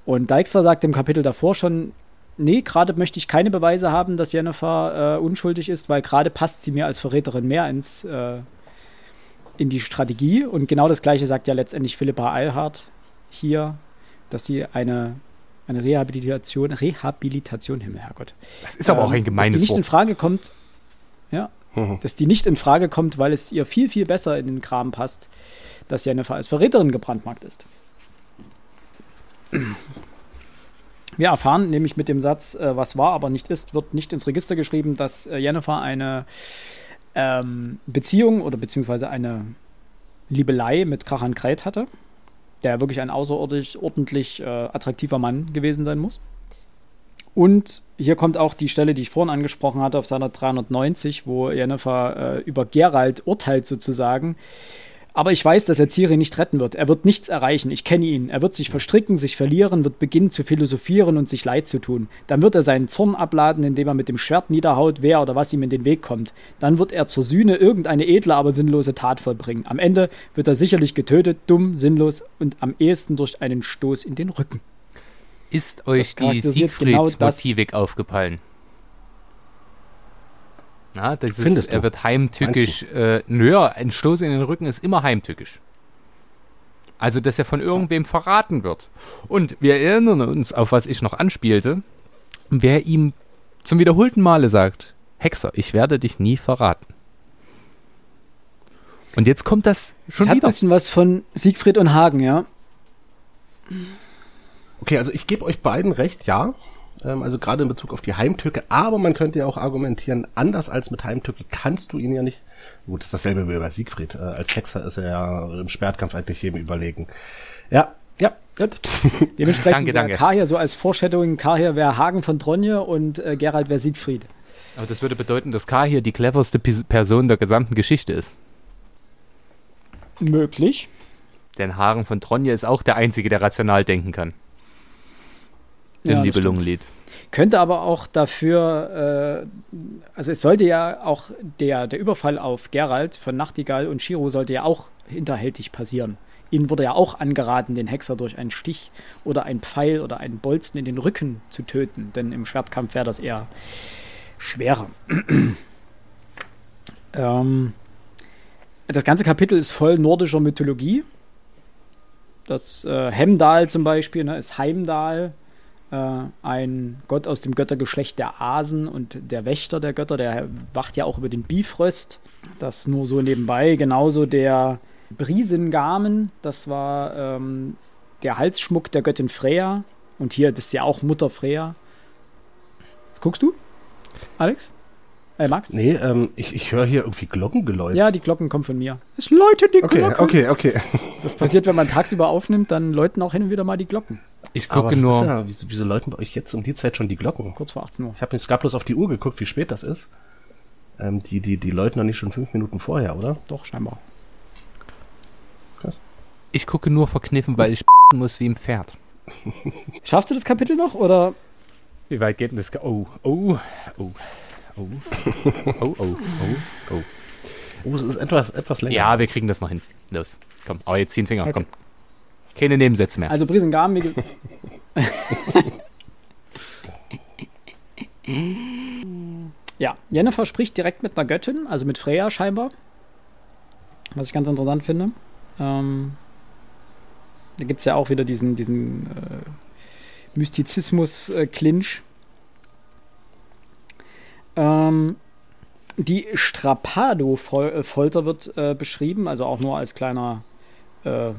Und Dijkstra sagt im Kapitel davor schon, nee, gerade möchte ich keine Beweise haben, dass Jennifer äh, unschuldig ist, weil gerade passt sie mir als Verräterin mehr ins, äh, in die Strategie. Und genau das Gleiche sagt ja letztendlich Philippa Eilhardt hier, dass sie eine, eine Rehabilitation, Rehabilitation, Himmel, Herrgott. Das ist aber auch ein ähm, dass die gemeines nicht in Wort. Frage kommt, ja, dass die nicht in Frage kommt, weil es ihr viel, viel besser in den Kram passt, dass Jennifer als Verräterin gebrandmarkt ist. Wir erfahren nämlich mit dem Satz, äh, was war, aber nicht ist, wird nicht ins Register geschrieben, dass äh, Jennifer eine ähm, Beziehung oder beziehungsweise eine Liebelei mit Krachan Kreit hatte, der wirklich ein außerordentlich ordentlich, äh, attraktiver Mann gewesen sein muss. Und hier kommt auch die Stelle, die ich vorhin angesprochen hatte, auf seiner 390, wo Jennifer äh, über Gerald urteilt sozusagen. Aber ich weiß, dass er Ciri nicht retten wird. Er wird nichts erreichen. Ich kenne ihn. Er wird sich verstricken, sich verlieren, wird beginnen zu philosophieren und sich leid zu tun. Dann wird er seinen Zorn abladen, indem er mit dem Schwert niederhaut, wer oder was ihm in den Weg kommt. Dann wird er zur Sühne irgendeine edle, aber sinnlose Tat vollbringen. Am Ende wird er sicherlich getötet, dumm, sinnlos und am ehesten durch einen Stoß in den Rücken. Ist euch die charakterisiert genau aufgefallen? Na, das ist, Findest du? er wird heimtückisch. Äh, naja, ein Stoß in den Rücken ist immer heimtückisch. Also, dass er von irgendwem verraten wird. Und wir erinnern uns, auf was ich noch anspielte. Wer ihm zum wiederholten Male sagt, Hexer, ich werde dich nie verraten. Und jetzt kommt das schon Es hat ein wieder. bisschen was von Siegfried und Hagen, ja. Okay, also ich gebe euch beiden recht, ja. Ähm, also gerade in Bezug auf die Heimtücke. Aber man könnte ja auch argumentieren, anders als mit Heimtücke kannst du ihn ja nicht. Gut, ist dasselbe wie bei Siegfried. Äh, als Hexer ist er ja im Schwertkampf eigentlich jedem überlegen. Ja, ja, gut. Dementsprechend Danke, wäre danke. Kahir so als Foreshadowing, Kahir wäre Hagen von Tronje und äh, Gerald wäre Siegfried. Aber das würde bedeuten, dass K hier die cleverste Pis- Person der gesamten Geschichte ist. Möglich. Denn Hagen von Tronje ist auch der Einzige, der rational denken kann. Im Ja, Nibelungenlied. Könnte aber auch dafür, äh, also es sollte ja auch der, der Überfall auf Gerald von Nachtigall und Shiro sollte ja auch hinterhältig passieren. Ihnen wurde ja auch angeraten, den Hexer durch einen Stich oder einen Pfeil oder einen Bolzen in den Rücken zu töten, denn im Schwertkampf wäre das eher schwerer. ähm, das ganze Kapitel ist voll nordischer Mythologie. Das äh, Hemdal zum Beispiel ne, ist Heimdal ein Gott aus dem Göttergeschlecht der Asen und der Wächter der Götter, der wacht ja auch über den Bifröst. Das nur so nebenbei. Genauso der Brisengamen, das war ähm, der Halsschmuck der Göttin Freya. Und hier, das ist ja auch Mutter Freya. Was guckst du, Alex? Äh, Max? Nee, ähm, ich, ich höre hier irgendwie Glockengeläut. Ja, die Glocken kommen von mir. Es läutet die Okay, Glocken. okay, okay. Das passiert, wenn man tagsüber aufnimmt, dann läuten auch hin und wieder mal die Glocken. Ich gucke nur. Ist ja, wieso, wieso läuten bei euch jetzt um die Zeit schon die Glocken? Kurz vor 18 Uhr. Ich habe jetzt gerade bloß auf die Uhr geguckt, wie spät das ist. Ähm, die, die, die läuten noch nicht schon fünf Minuten vorher, oder? Doch, scheinbar. Ich gucke nur verkniffen, weil ich muss wie ein Pferd. Schaffst du das Kapitel noch oder Wie weit geht denn das? Oh, oh, oh, oh, oh, oh, oh, oh. Oh, es ist etwas, etwas länger. Ja, wir kriegen das noch hin. Los, komm, aber jetzt zieh den Finger, komm. Keine Nebensätze mehr. Also Brisengamen, wie ge- Ja, Jennifer spricht direkt mit einer Göttin, also mit Freya scheinbar. Was ich ganz interessant finde. Ähm, da gibt es ja auch wieder diesen, diesen äh, Mystizismus-Clinch. ähm, die Strapado-Folter wird äh, beschrieben, also auch nur als kleiner äh,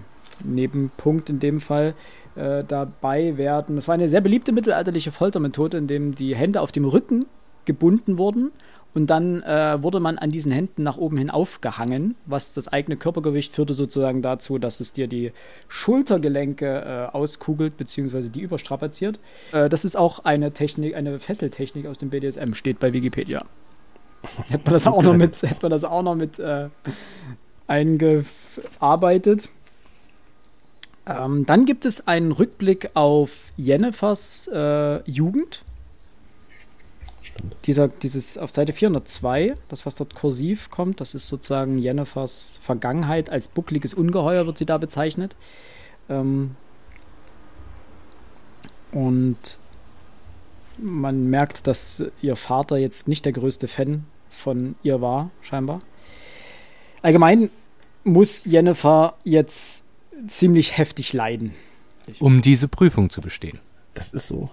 Nebenpunkt in dem Fall äh, dabei werden. Das war eine sehr beliebte mittelalterliche Foltermethode, in dem die Hände auf dem Rücken gebunden wurden und dann äh, wurde man an diesen Händen nach oben hin aufgehangen, was das eigene Körpergewicht führte sozusagen dazu, dass es dir die Schultergelenke äh, auskugelt bzw. die überstrapaziert. Äh, das ist auch eine Technik, eine Fesseltechnik aus dem BDSM, steht bei Wikipedia. hätte man das auch noch mit, hätte man das auch noch mit äh, eingearbeitet. Ähm, dann gibt es einen Rückblick auf Jennifers äh, Jugend. Dieser, dieses auf Seite 402, das was dort kursiv kommt, das ist sozusagen Jennifers Vergangenheit. Als buckliges Ungeheuer wird sie da bezeichnet. Ähm, und man merkt, dass ihr Vater jetzt nicht der größte Fan von ihr war, scheinbar. Allgemein muss Jennifer jetzt ziemlich heftig leiden. Um diese Prüfung zu bestehen. Das ist so.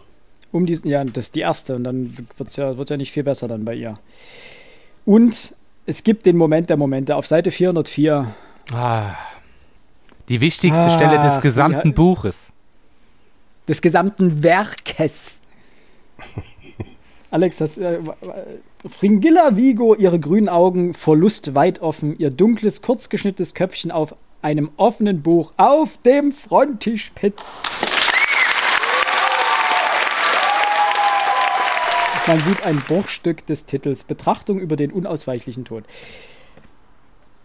Um diesen, ja, das ist die erste und dann wird's ja, wird ja nicht viel besser dann bei ihr. Und es gibt den Moment der Momente auf Seite 404. Ah, die wichtigste Ah, Stelle des gesamten ja. Buches. des gesamten Werkes. Alex, das äh, Fringilla Vigo, ihre grünen Augen vor Lust weit offen, ihr dunkles, kurzgeschnittenes Köpfchen auf einem offenen Buch auf dem Fronttischpitz. Man sieht ein Bruchstück des Titels Betrachtung über den unausweichlichen Tod.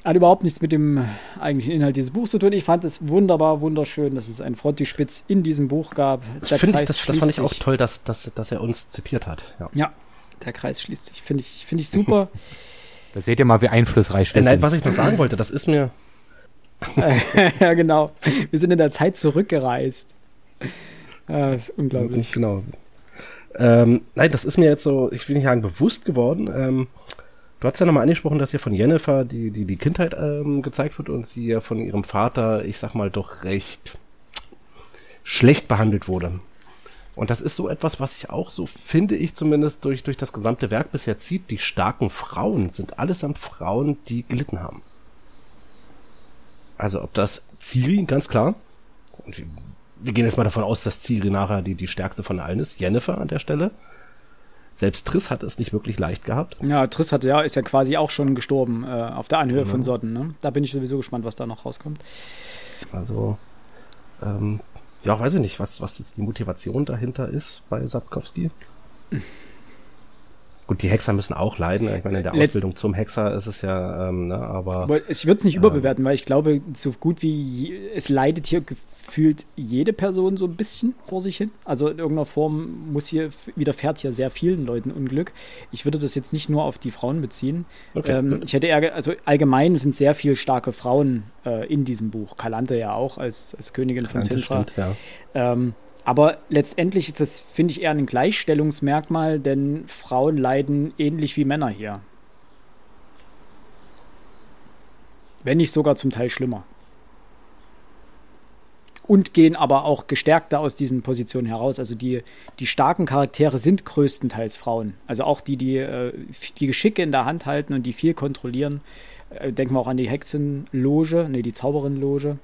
Hat überhaupt nichts mit dem eigentlichen Inhalt dieses Buchs zu tun. Ich fand es wunderbar, wunderschön, dass es einen Frontispitz in diesem Buch gab. Das, finde ich, das, das fand ich auch toll, dass, dass, dass er uns zitiert hat. Ja. Ja, der Kreis schließt sich. Finde ich, finde ich super. Da seht ihr mal, wie einflussreich wir Äh, nein, sind. was ich noch sagen wollte, das ist mir, ja, genau. Wir sind in der Zeit zurückgereist. Ja, ist unglaublich. Genau. Ähm, nein, das ist mir jetzt so, ich will nicht sagen, bewusst geworden. Ähm, du hast ja nochmal angesprochen, dass hier von Jennifer die, die, die Kindheit ähm, gezeigt wird und sie ja von ihrem Vater, ich sag mal, doch recht schlecht behandelt wurde. Und das ist so etwas, was ich auch so, finde ich zumindest, durch, durch das gesamte Werk bisher zieht. Die starken Frauen sind allesamt Frauen, die gelitten haben. Also ob das Ciri, ganz klar. Und wir, gehen jetzt mal davon aus, dass Ciri nachher die, die stärkste von allen ist. Jennifer an der Stelle. Selbst Triss hat es nicht wirklich leicht gehabt. Ja, Triss hatte ja, ist ja quasi auch schon gestorben äh, auf der Anhöhe von Sodden. Ne? Da bin ich sowieso gespannt, was da noch rauskommt. Also, ähm, ja, weiß ich nicht, was, was jetzt die Motivation dahinter ist bei Sapkowski. Gut, die Hexer müssen auch leiden. Ich meine, in der Letzt- Ausbildung zum Hexer ist es ja, ähm, ne, aber ich würde es nicht überbewerten, weil ich glaube, so gut wie es leidet hier gefühlt jede Person so ein bisschen vor sich hin. Also in irgendeiner Form muss hier widerfährt hier sehr vielen Leuten Unglück. Ich würde das jetzt nicht nur auf die Frauen beziehen. Okay, ähm, ich hätte eher, also allgemein sind sehr viel starke Frauen äh, in diesem Buch. Kalante ja auch als, als Königin von das Sintra. stimmt, ja. Ähm, aber letztendlich ist das, finde ich, eher ein Gleichstellungsmerkmal, denn Frauen leiden ähnlich wie Männer hier. Wenn nicht sogar zum Teil schlimmer. Und gehen aber auch gestärkter aus diesen Positionen heraus. Also die, die starken Charaktere sind größtenteils Frauen. Also auch die, die äh, die Geschicke in der Hand halten und die viel kontrollieren. Äh, denken wir auch an die Hexenloge, nee, die Zauberin-Loge.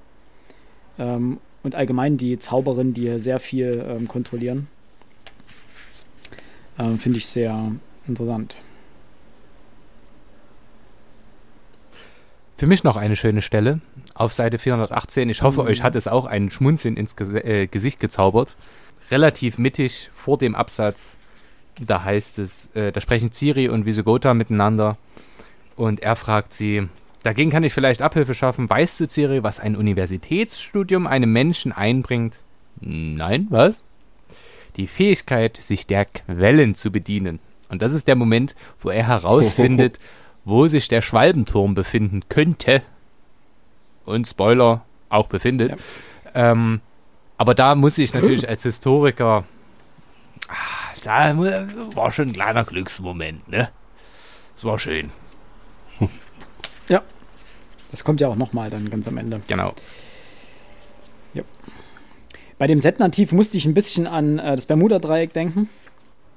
Ähm, und allgemein die Zauberin, die hier sehr viel ähm, kontrollieren. Ähm, Finde ich sehr interessant. Für mich noch eine schöne Stelle auf Seite 418. Ich hoffe, euch hat es auch einen Schmunzeln ins Gese äh, Gesicht gezaubert. Relativ mittig vor dem Absatz, da heißt es, äh, da sprechen Ciri und Visugota miteinander und er fragt sie, dagegen kann ich vielleicht Abhilfe schaffen. Weißt du, Ciri, was ein Universitätsstudium einem Menschen einbringt? Nein, was? Die Fähigkeit, sich der Quellen zu bedienen. Und das ist der Moment, wo er herausfindet, wo sich der Schwalbenturm befinden könnte. Und Spoiler, auch befindet. Ähm, aber da muss ich natürlich als Historiker. Ah, da war schon ein kleiner Glücksmoment, ne? Das war schön. Ja. Das kommt ja auch nochmal dann ganz am Ende. Genau. Bei dem Set-Nativ musste ich ein bisschen an äh, das Bermuda-Dreieck denken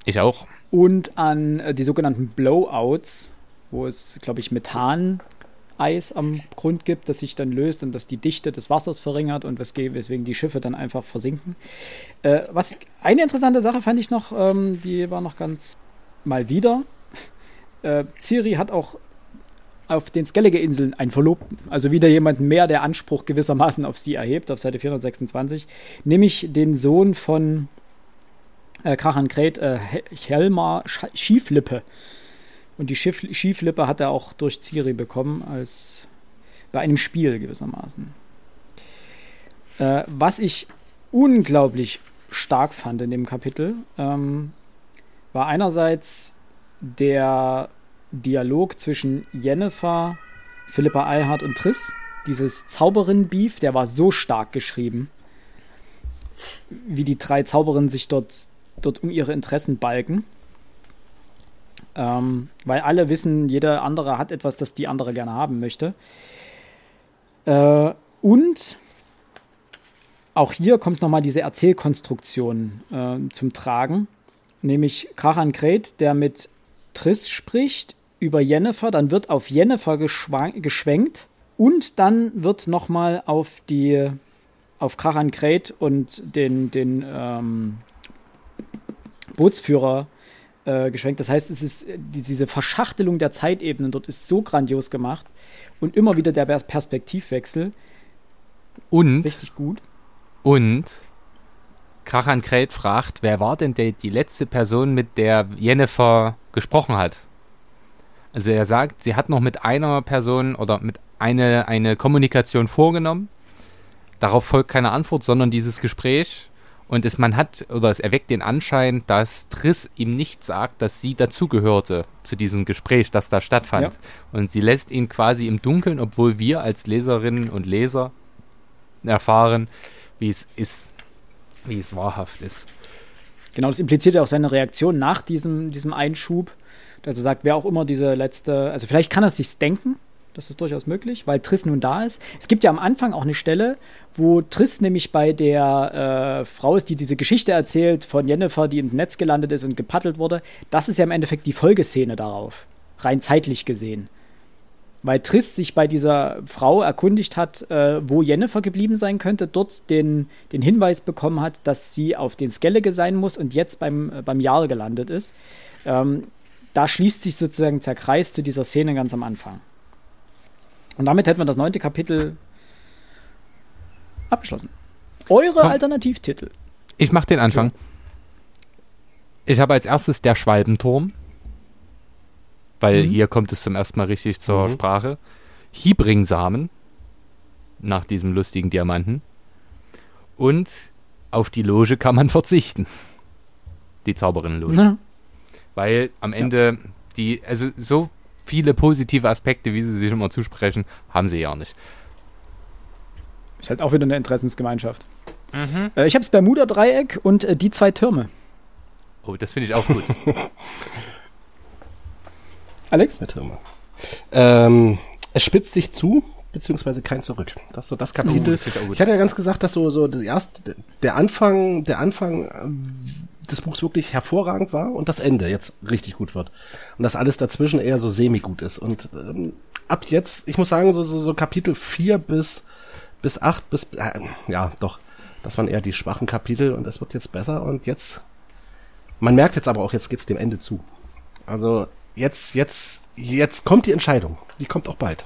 Ich auch. und an äh, die sogenannten Blowouts, wo es, glaube ich, Methan-Eis am Grund gibt, das sich dann löst und das die Dichte des Wassers verringert und weswegen die Schiffe dann einfach versinken. Äh, was eine interessante Sache fand ich noch, ähm, die war noch ganz mal wieder. Äh, Ciri hat auch auf den Skellige-Inseln einen Verlobten. Also wieder jemanden mehr, der Anspruch gewissermaßen auf sie erhebt, auf Seite 426. Nämlich den Sohn von äh, Krachan Kret, äh, He- Helmar Sch- Schieflippe. Und die Schiff Schieflippe hat er auch durch Ciri bekommen, als bei einem Spiel gewissermaßen. Äh, was ich unglaublich stark fand in dem Kapitel, ähm, war einerseits der Dialog zwischen Jennifer, Philippa Eilhardt und Triss. Dieses Zauberin-Beef, der war so stark geschrieben, wie die drei Zauberinnen sich dort, dort um ihre Interessen balgen. Ähm, weil alle wissen, jeder andere hat etwas, das die andere gerne haben möchte. Äh, und auch hier kommt nochmal diese Erzählkonstruktion äh, zum Tragen. Nämlich Krachan Gret, der mit Triss spricht über Jennifer, dann wird auf Jennifer geschwenkt und dann wird nochmal auf die auf Krachan Gret und den, den ähm, Bootsführer äh, geschwenkt. Das heißt, es ist die, diese Verschachtelung der Zeitebenen dort ist so grandios gemacht und immer wieder der Perspektivwechsel. Und richtig gut. Und Krachan Kret fragt, wer war denn die, die letzte Person, mit der Jennifer gesprochen hat? Also er sagt, sie hat noch mit einer Person oder mit eine, eine Kommunikation vorgenommen. Darauf folgt keine Antwort, sondern dieses Gespräch. Und es, man hat, oder es erweckt den Anschein, dass Triss ihm nicht sagt, dass sie dazugehörte zu diesem Gespräch, das da stattfand. Ja. Und sie lässt ihn quasi im Dunkeln, obwohl wir als Leserinnen und Leser erfahren, wie es ist, wie es wahrhaft ist. Genau, das impliziert ja auch seine Reaktion nach diesem, diesem Einschub, dass er sagt, wer auch immer diese letzte, also vielleicht kann er es sich denken, das ist durchaus möglich, weil Triss nun da ist. Es gibt ja am Anfang auch eine Stelle, wo Triss nämlich bei der äh, Frau ist, die diese Geschichte erzählt von Jennifer, die ins Netz gelandet ist und gepaddelt wurde. Das ist ja im Endeffekt die Folgeszene darauf, rein zeitlich gesehen weil Triss sich bei dieser Frau erkundigt hat, äh, wo Jennifer geblieben sein könnte, dort den, den Hinweis bekommen hat, dass sie auf den Skellige sein muss und jetzt beim, äh, beim Jarl gelandet ist. Ähm, da schließt sich sozusagen der Kreis zu dieser Szene ganz am Anfang. Und damit hätten wir das neunte Kapitel abgeschlossen. Eure Komm. Alternativtitel. Ich mache den Anfang. Ich habe als erstes der Schwalbenturm weil mhm. hier kommt es zum ersten Mal richtig zur mhm. Sprache. Hiebringsamen, nach diesem lustigen Diamanten. Und auf die Loge kann man verzichten. Die Zauberinnenloge. Weil am Ende ja. die, also so viele positive Aspekte, wie sie sich immer zusprechen, haben sie ja nicht. Ist halt auch wieder eine Interessensgemeinschaft. Mhm. Äh, ich habe das Bermuda-Dreieck und äh, die zwei Türme. Oh, das finde ich auch gut. Alex? Mit Ähm, es spitzt sich zu, beziehungsweise kein Zurück. Das ist so das Kapitel. Uh, ich hatte ja ganz gesagt, dass so, so das erste, der Anfang, der Anfang äh, des Buchs wirklich hervorragend war und das Ende jetzt richtig gut wird. Und dass alles dazwischen eher so semi-gut ist. Und ähm, ab jetzt, ich muss sagen, so, so, so Kapitel 4 bis, bis 8 bis, äh, ja, doch, das waren eher die schwachen Kapitel und es wird jetzt besser und jetzt, man merkt jetzt aber auch, jetzt geht's dem Ende zu. Also jetzt, jetzt, jetzt kommt die Entscheidung. Die kommt auch bald.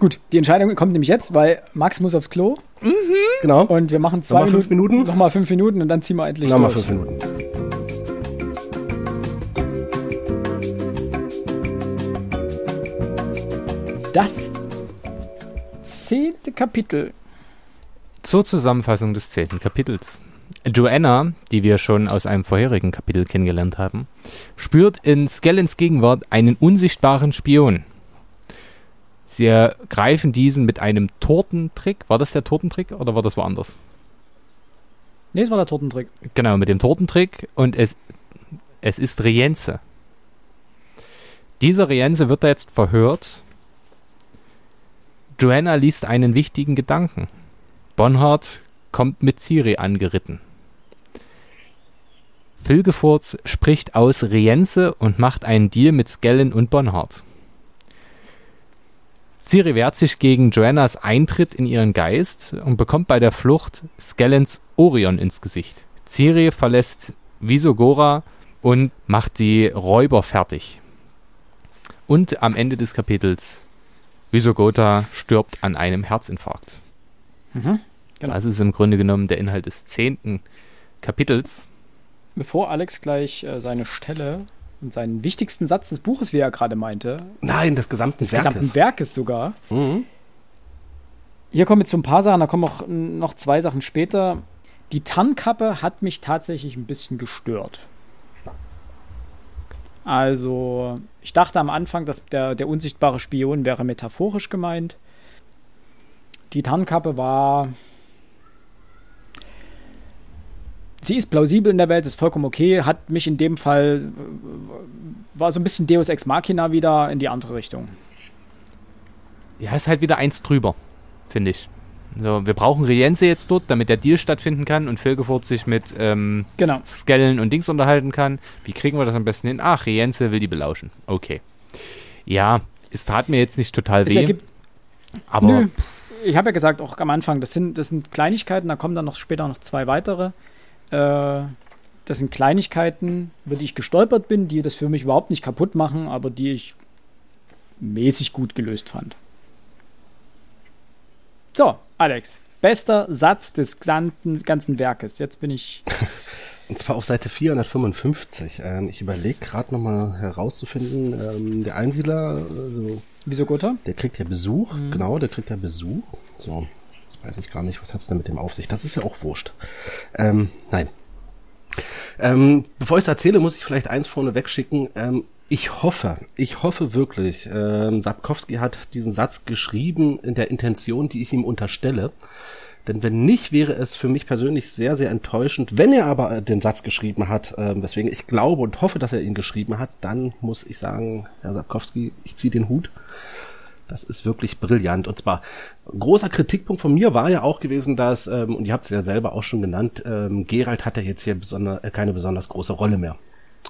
Gut, die Entscheidung kommt nämlich jetzt, weil Max muss aufs Klo. Mhm. Genau. Und wir machen zwei Nochmal fünf Minuten. Nochmal fünf Minuten und dann ziehen wir endlich Nochmal durch. fünf Minuten. Das zehnte Kapitel. Zur Zusammenfassung des zehnten Kapitels. Joanna, die wir schon aus einem vorherigen Kapitel kennengelernt haben, spürt in Skellens Gegenwart einen unsichtbaren Spion. Sie ergreifen diesen mit einem Tortentrick. War das der Tortentrick oder war das woanders? Nee, es war der Tortentrick. Genau, mit dem Tortentrick und es, es ist Rienze. Dieser Rienze wird da jetzt verhört. Joanna liest einen wichtigen Gedanken. Bonhard kommt mit Ciri angeritten. Filgefurz spricht aus Rienze und macht einen Deal mit Skellen und Bonhart. Ciri wehrt sich gegen Joannas Eintritt in ihren Geist und bekommt bei der Flucht Skellens Orion ins Gesicht. Ciri verlässt Visogora und macht die Räuber fertig. Und am Ende des Kapitels Visogota stirbt an einem Herzinfarkt. Mhm, genau. Das ist im Grunde genommen der Inhalt des zehnten Kapitels bevor Alex gleich äh, seine Stelle und seinen wichtigsten Satz des Buches, wie er gerade meinte. Nein, des gesamten des Werkes. gesamten Werkes sogar. Mhm. hier kommen jetzt so ein paar Sachen, da kommen auch noch zwei Sachen später. Die Tarnkappe hat mich tatsächlich ein bisschen gestört. Also, ich dachte am Anfang, dass der, der unsichtbare Spion wäre metaphorisch gemeint. Die Tarnkappe war. Sie ist plausibel in der Welt, ist vollkommen okay, hat mich in dem Fall. war so ein bisschen Deus Ex Machina wieder in die andere Richtung. Ja, ist halt wieder eins drüber, finde ich. So, wir brauchen Rienze jetzt dort, damit der Deal stattfinden kann und Filgefurt sich mit ähm, Genau. Skellen und Dings unterhalten kann. Wie kriegen wir das am besten hin? Ach, Rienze will die belauschen. Okay. Ja, es tat mir jetzt nicht total Es weh, aber Nö. Ich habe ja gesagt, auch am Anfang, das sind, das sind Kleinigkeiten, da kommen dann noch später noch zwei weitere. Äh, das sind Kleinigkeiten, über die ich gestolpert bin, die das für mich überhaupt nicht kaputt machen, aber die ich mäßig gut gelöst fand. So, Alex, bester Satz des gesamten, ganzen Werkes. Jetzt bin ich. Und zwar auf Seite 455. Ähm, ich überlege gerade nochmal herauszufinden, ähm, der Einsiedler, also, Wieso Gotha? der kriegt ja Besuch, genau, der kriegt ja Besuch. So, weiß ich gar nicht, was hat's denn mit dem auf sich? Das ist ja auch wurscht. Ähm, nein. Ähm, bevor ich es erzähle, muss ich vielleicht eins vorne wegschicken. Ähm, ich hoffe, ich hoffe wirklich, ähm, Sapkowski hat diesen Satz geschrieben in der Intention, die ich ihm unterstelle. Denn wenn nicht, wäre es für mich persönlich sehr, sehr enttäuschend. Wenn er aber äh, den Satz geschrieben hat, ähm, weswegen ich glaube und hoffe, dass er ihn geschrieben hat, dann muss ich sagen, Herr Sapkowski, ich ziehe den Hut. Das ist wirklich brillant. Und zwar, großer Kritikpunkt von mir war ja auch gewesen, dass, ähm, und ihr habt es ja selber auch schon genannt, ähm, Gerald hat ja jetzt hier besonder, äh, keine besonders große Rolle mehr.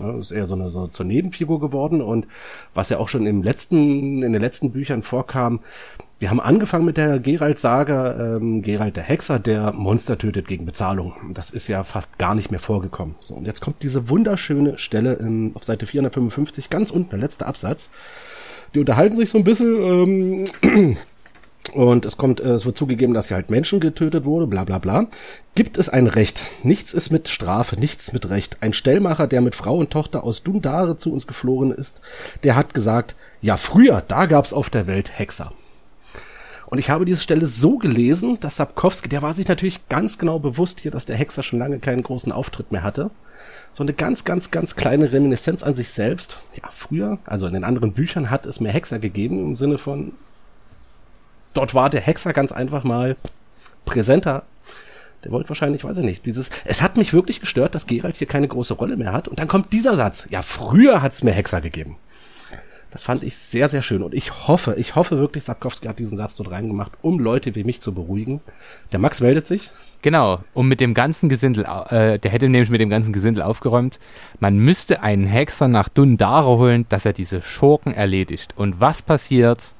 Ja, ist eher so eine so zur Nebenfigur geworden und was ja auch schon im letzten, in den letzten Büchern vorkam, wir haben angefangen mit der Gerald-Sage, ähm, Gerald der Hexer, der Monster tötet gegen Bezahlung. Das ist ja fast gar nicht mehr vorgekommen. So, und jetzt kommt diese wunderschöne Stelle in, auf Seite 455, ganz unten, der letzte Absatz. Die unterhalten sich so ein bisschen, ähm, und es kommt, äh, es wird zugegeben, dass hier halt Menschen getötet wurde, bla bla bla. Gibt es ein Recht? Nichts ist mit Strafe, nichts mit Recht. Ein Stellmacher, der mit Frau und Tochter aus Dundare zu uns geflohen ist, der hat gesagt, ja früher, da gab's auf der Welt Hexer. Und ich habe diese Stelle so gelesen, dass Sapkowski, der war sich natürlich ganz genau bewusst hier, dass der Hexer schon lange keinen großen Auftritt mehr hatte. So eine ganz, ganz, ganz kleine Reminiszenz an sich selbst. Ja, früher, also in den anderen Büchern hat es mehr Hexer gegeben, im Sinne von, dort war der Hexer ganz einfach mal präsenter. Der wollte wahrscheinlich, weiß ich nicht, dieses, es hat mich wirklich gestört, dass Geralt hier keine große Rolle mehr hat. Und dann kommt dieser Satz. Ja, früher hat's mehr Hexer gegeben. Das fand ich sehr, sehr schön. Und ich hoffe, ich hoffe wirklich, Sapkowski hat diesen Satz dort reingemacht, um Leute wie mich zu beruhigen. Der Max meldet sich. Genau, um mit dem ganzen Gesindel, äh, der hätte nämlich mit dem ganzen Gesindel aufgeräumt. Man müsste einen Hexer nach Dundare holen, dass er diese Schurken erledigt. Und was passiert?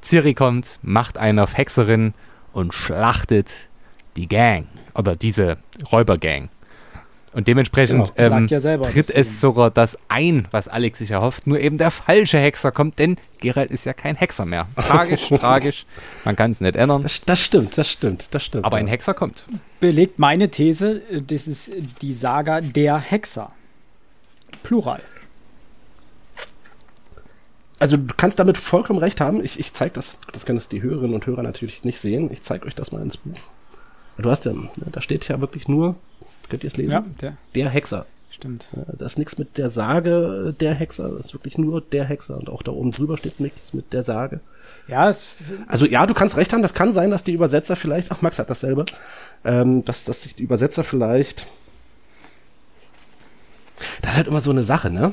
Ciri kommt, macht einen auf Hexerin und schlachtet die Gang. Oder diese Räubergang. Und dementsprechend Genau, ähm, ja selber, tritt deswegen. es sogar das ein, was Alex sich erhofft. Nur eben der falsche Hexer kommt, denn Geralt ist ja kein Hexer mehr. Tragisch, tragisch. Man kann es nicht ändern. Das, das stimmt, das stimmt, das stimmt. Aber ja. ein Hexer kommt. Belegt meine These, äh, das ist die Saga der Hexer. Plural. Also du kannst damit vollkommen recht haben. Ich, ich zeige das, das können es die Hörerinnen und Hörer natürlich nicht sehen. Ich zeige euch das mal ins Buch. Du hast ja, ne, da steht ja wirklich nur, könnt ihr es lesen? Ja, der, Der Hexer. stimmt. Ja, Da ist nichts mit der Sage äh, der Hexer, das ist wirklich nur der Hexer. Und auch da oben drüber steht nichts mit der Sage. Ja, es, Also ja, du kannst recht haben, das kann sein, dass die Übersetzer vielleicht, ach Max hat dasselbe, ähm, dass, dass sich die Übersetzer vielleicht, das ist halt immer so eine Sache, ne?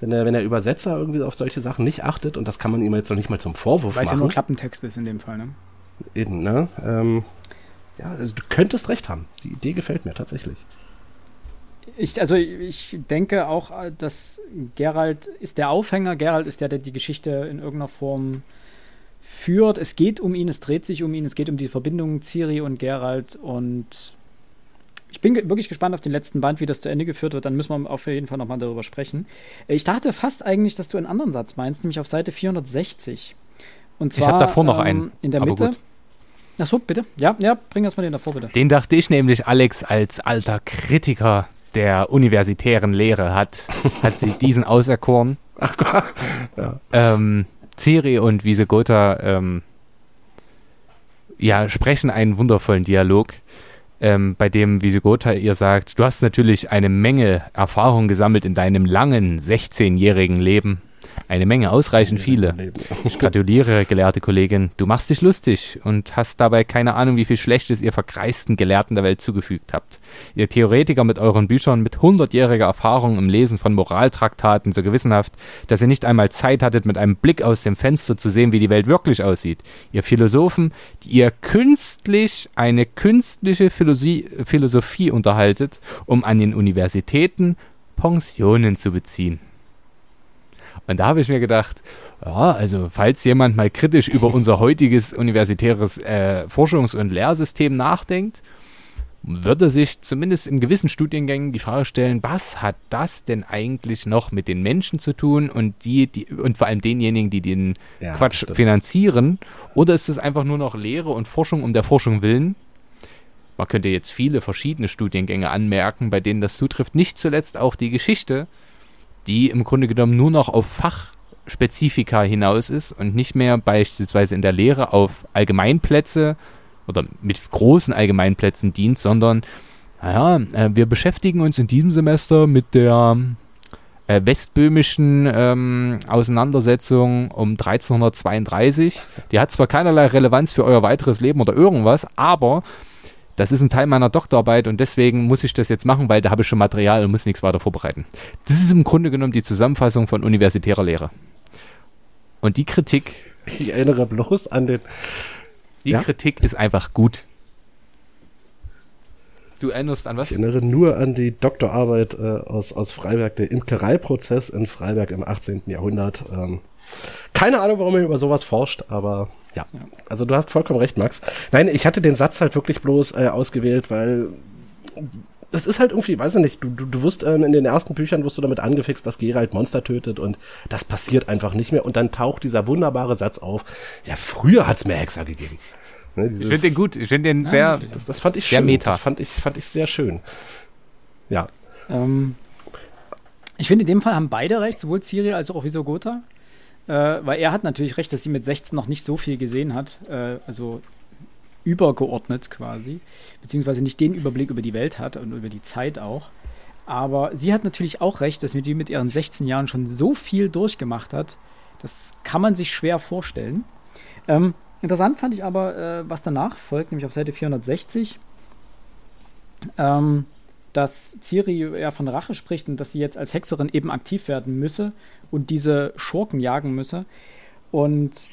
Wenn der, wenn der Übersetzer irgendwie auf solche Sachen nicht achtet, und das kann man ihm jetzt noch nicht mal zum Vorwurf weil es ja machen. nur Klappentext ist in dem Fall. Ne? Eben, ne? Ähm, ja, also du könntest recht haben. Die Idee gefällt mir tatsächlich. Ich, also ich denke auch, äh, dass Gerald ist der Aufhänger. Gerald ist der, der die Geschichte in irgendeiner Form führt. Es geht um ihn, es dreht sich um ihn, es geht um die Verbindung Ciri und Gerald und ich bin wirklich gespannt auf den letzten Band, wie das zu Ende geführt wird. Dann müssen wir auf jeden Fall nochmal darüber sprechen. Äh, Ich dachte fast eigentlich, dass du einen anderen Satz meinst, nämlich auf Seite 460. Und Ich zwar hab davor noch ähm, einen, in der aber Mitte. gut. Achso, bitte. Ja, ja, bring erst mal den davor, bitte. Den dachte ich nämlich, Alex als alter Kritiker der universitären Lehre hat, hat sich diesen auserkoren. Ach Gott. Ja. Ähm, Ciri und Visegota ähm, ja, sprechen einen wundervollen Dialog, ähm, bei dem Visigota ihr sagt, du hast natürlich eine Menge Erfahrung gesammelt in deinem langen 16-jährigen Leben eine Menge, ausreichend viele. Ich gratuliere, gelehrte Kollegin. Du machst dich lustig und hast dabei keine Ahnung, wie viel Schlechtes ihr verkreisten Gelehrten der Welt zugefügt habt. Ihr Theoretiker mit euren Büchern mit hundertjähriger Erfahrung im Lesen von Moraltraktaten so gewissenhaft, dass ihr nicht einmal Zeit hattet, mit einem Blick aus dem Fenster zu sehen, wie die Welt wirklich aussieht. Ihr Philosophen, die ihr künstlich eine künstliche Philosophie, Philosophie unterhaltet, um an den Universitäten Pensionen zu beziehen. Und da habe ich mir gedacht, ja, also falls jemand mal kritisch über unser heutiges universitäres äh, Forschungs- und Lehrsystem nachdenkt, würde sich zumindest in gewissen Studiengängen die Frage stellen, was hat das denn eigentlich noch mit den Menschen zu tun und die, die und vor allem denjenigen, die den ja, Quatsch finanzieren? Oder ist es einfach nur noch Lehre und Forschung um der Forschung willen? Man könnte jetzt viele verschiedene Studiengänge anmerken, bei denen das zutrifft. Nicht zuletzt auch die Geschichte, die im Grunde genommen nur noch auf Fachspezifika hinaus ist und nicht mehr beispielsweise in der Lehre auf Allgemeinplätze oder mit großen Allgemeinplätzen dient, sondern naja, äh, wir beschäftigen uns in diesem Semester mit der äh, westböhmischen ähm, Auseinandersetzung um 1332. Die hat zwar keinerlei Relevanz für euer weiteres Leben oder irgendwas, aber das ist ein Teil meiner Doktorarbeit und deswegen muss ich das jetzt machen, weil da habe ich schon Material und muss nichts weiter vorbereiten. Das ist im Grunde genommen die Zusammenfassung von universitärer Lehre. Und die Kritik. Ich erinnere bloß an den. Die ja? Kritik ist einfach gut. Du erinnerst an was? Ich erinnere nur an die Doktorarbeit äh, aus, aus Freiberg, der Imkereiprozess in Freiberg im 18. Jahrhundert. Ähm, keine Ahnung, warum er über sowas forscht, aber ja. ja. Also du hast vollkommen recht, Max. Nein, ich hatte den Satz halt wirklich bloß äh, ausgewählt, weil das ist halt irgendwie, weiß ich nicht, du, du, du wirst ähm, in den ersten Büchern wirst du damit angefixt, dass Geralt Monster tötet und das passiert einfach nicht mehr und dann taucht dieser wunderbare Satz auf, ja, früher hat's mehr Hexer gegeben. Ne, dieses, ich finde den gut, ich finde den sehr, das, das fand ich schön, Meta. das fand ich, fand ich sehr schön. Ja. Ähm, ich finde, in dem Fall haben beide recht, sowohl Ciri als auch Visogota. Äh, weil er hat natürlich recht, dass sie mit 16 noch nicht so viel gesehen hat. Äh, also übergeordnet quasi. Beziehungsweise nicht den Überblick über die Welt hat und über die Zeit auch. Aber sie hat natürlich auch recht, dass sie mit ihren 16 Jahren schon so viel durchgemacht hat. Das kann man sich schwer vorstellen. Ähm, interessant fand ich aber, äh, was danach folgt, nämlich auf Seite 460. Ähm, dass Ciri ja von Rache spricht und dass sie jetzt als Hexerin eben aktiv werden müsse und diese Schurken jagen müsse. Und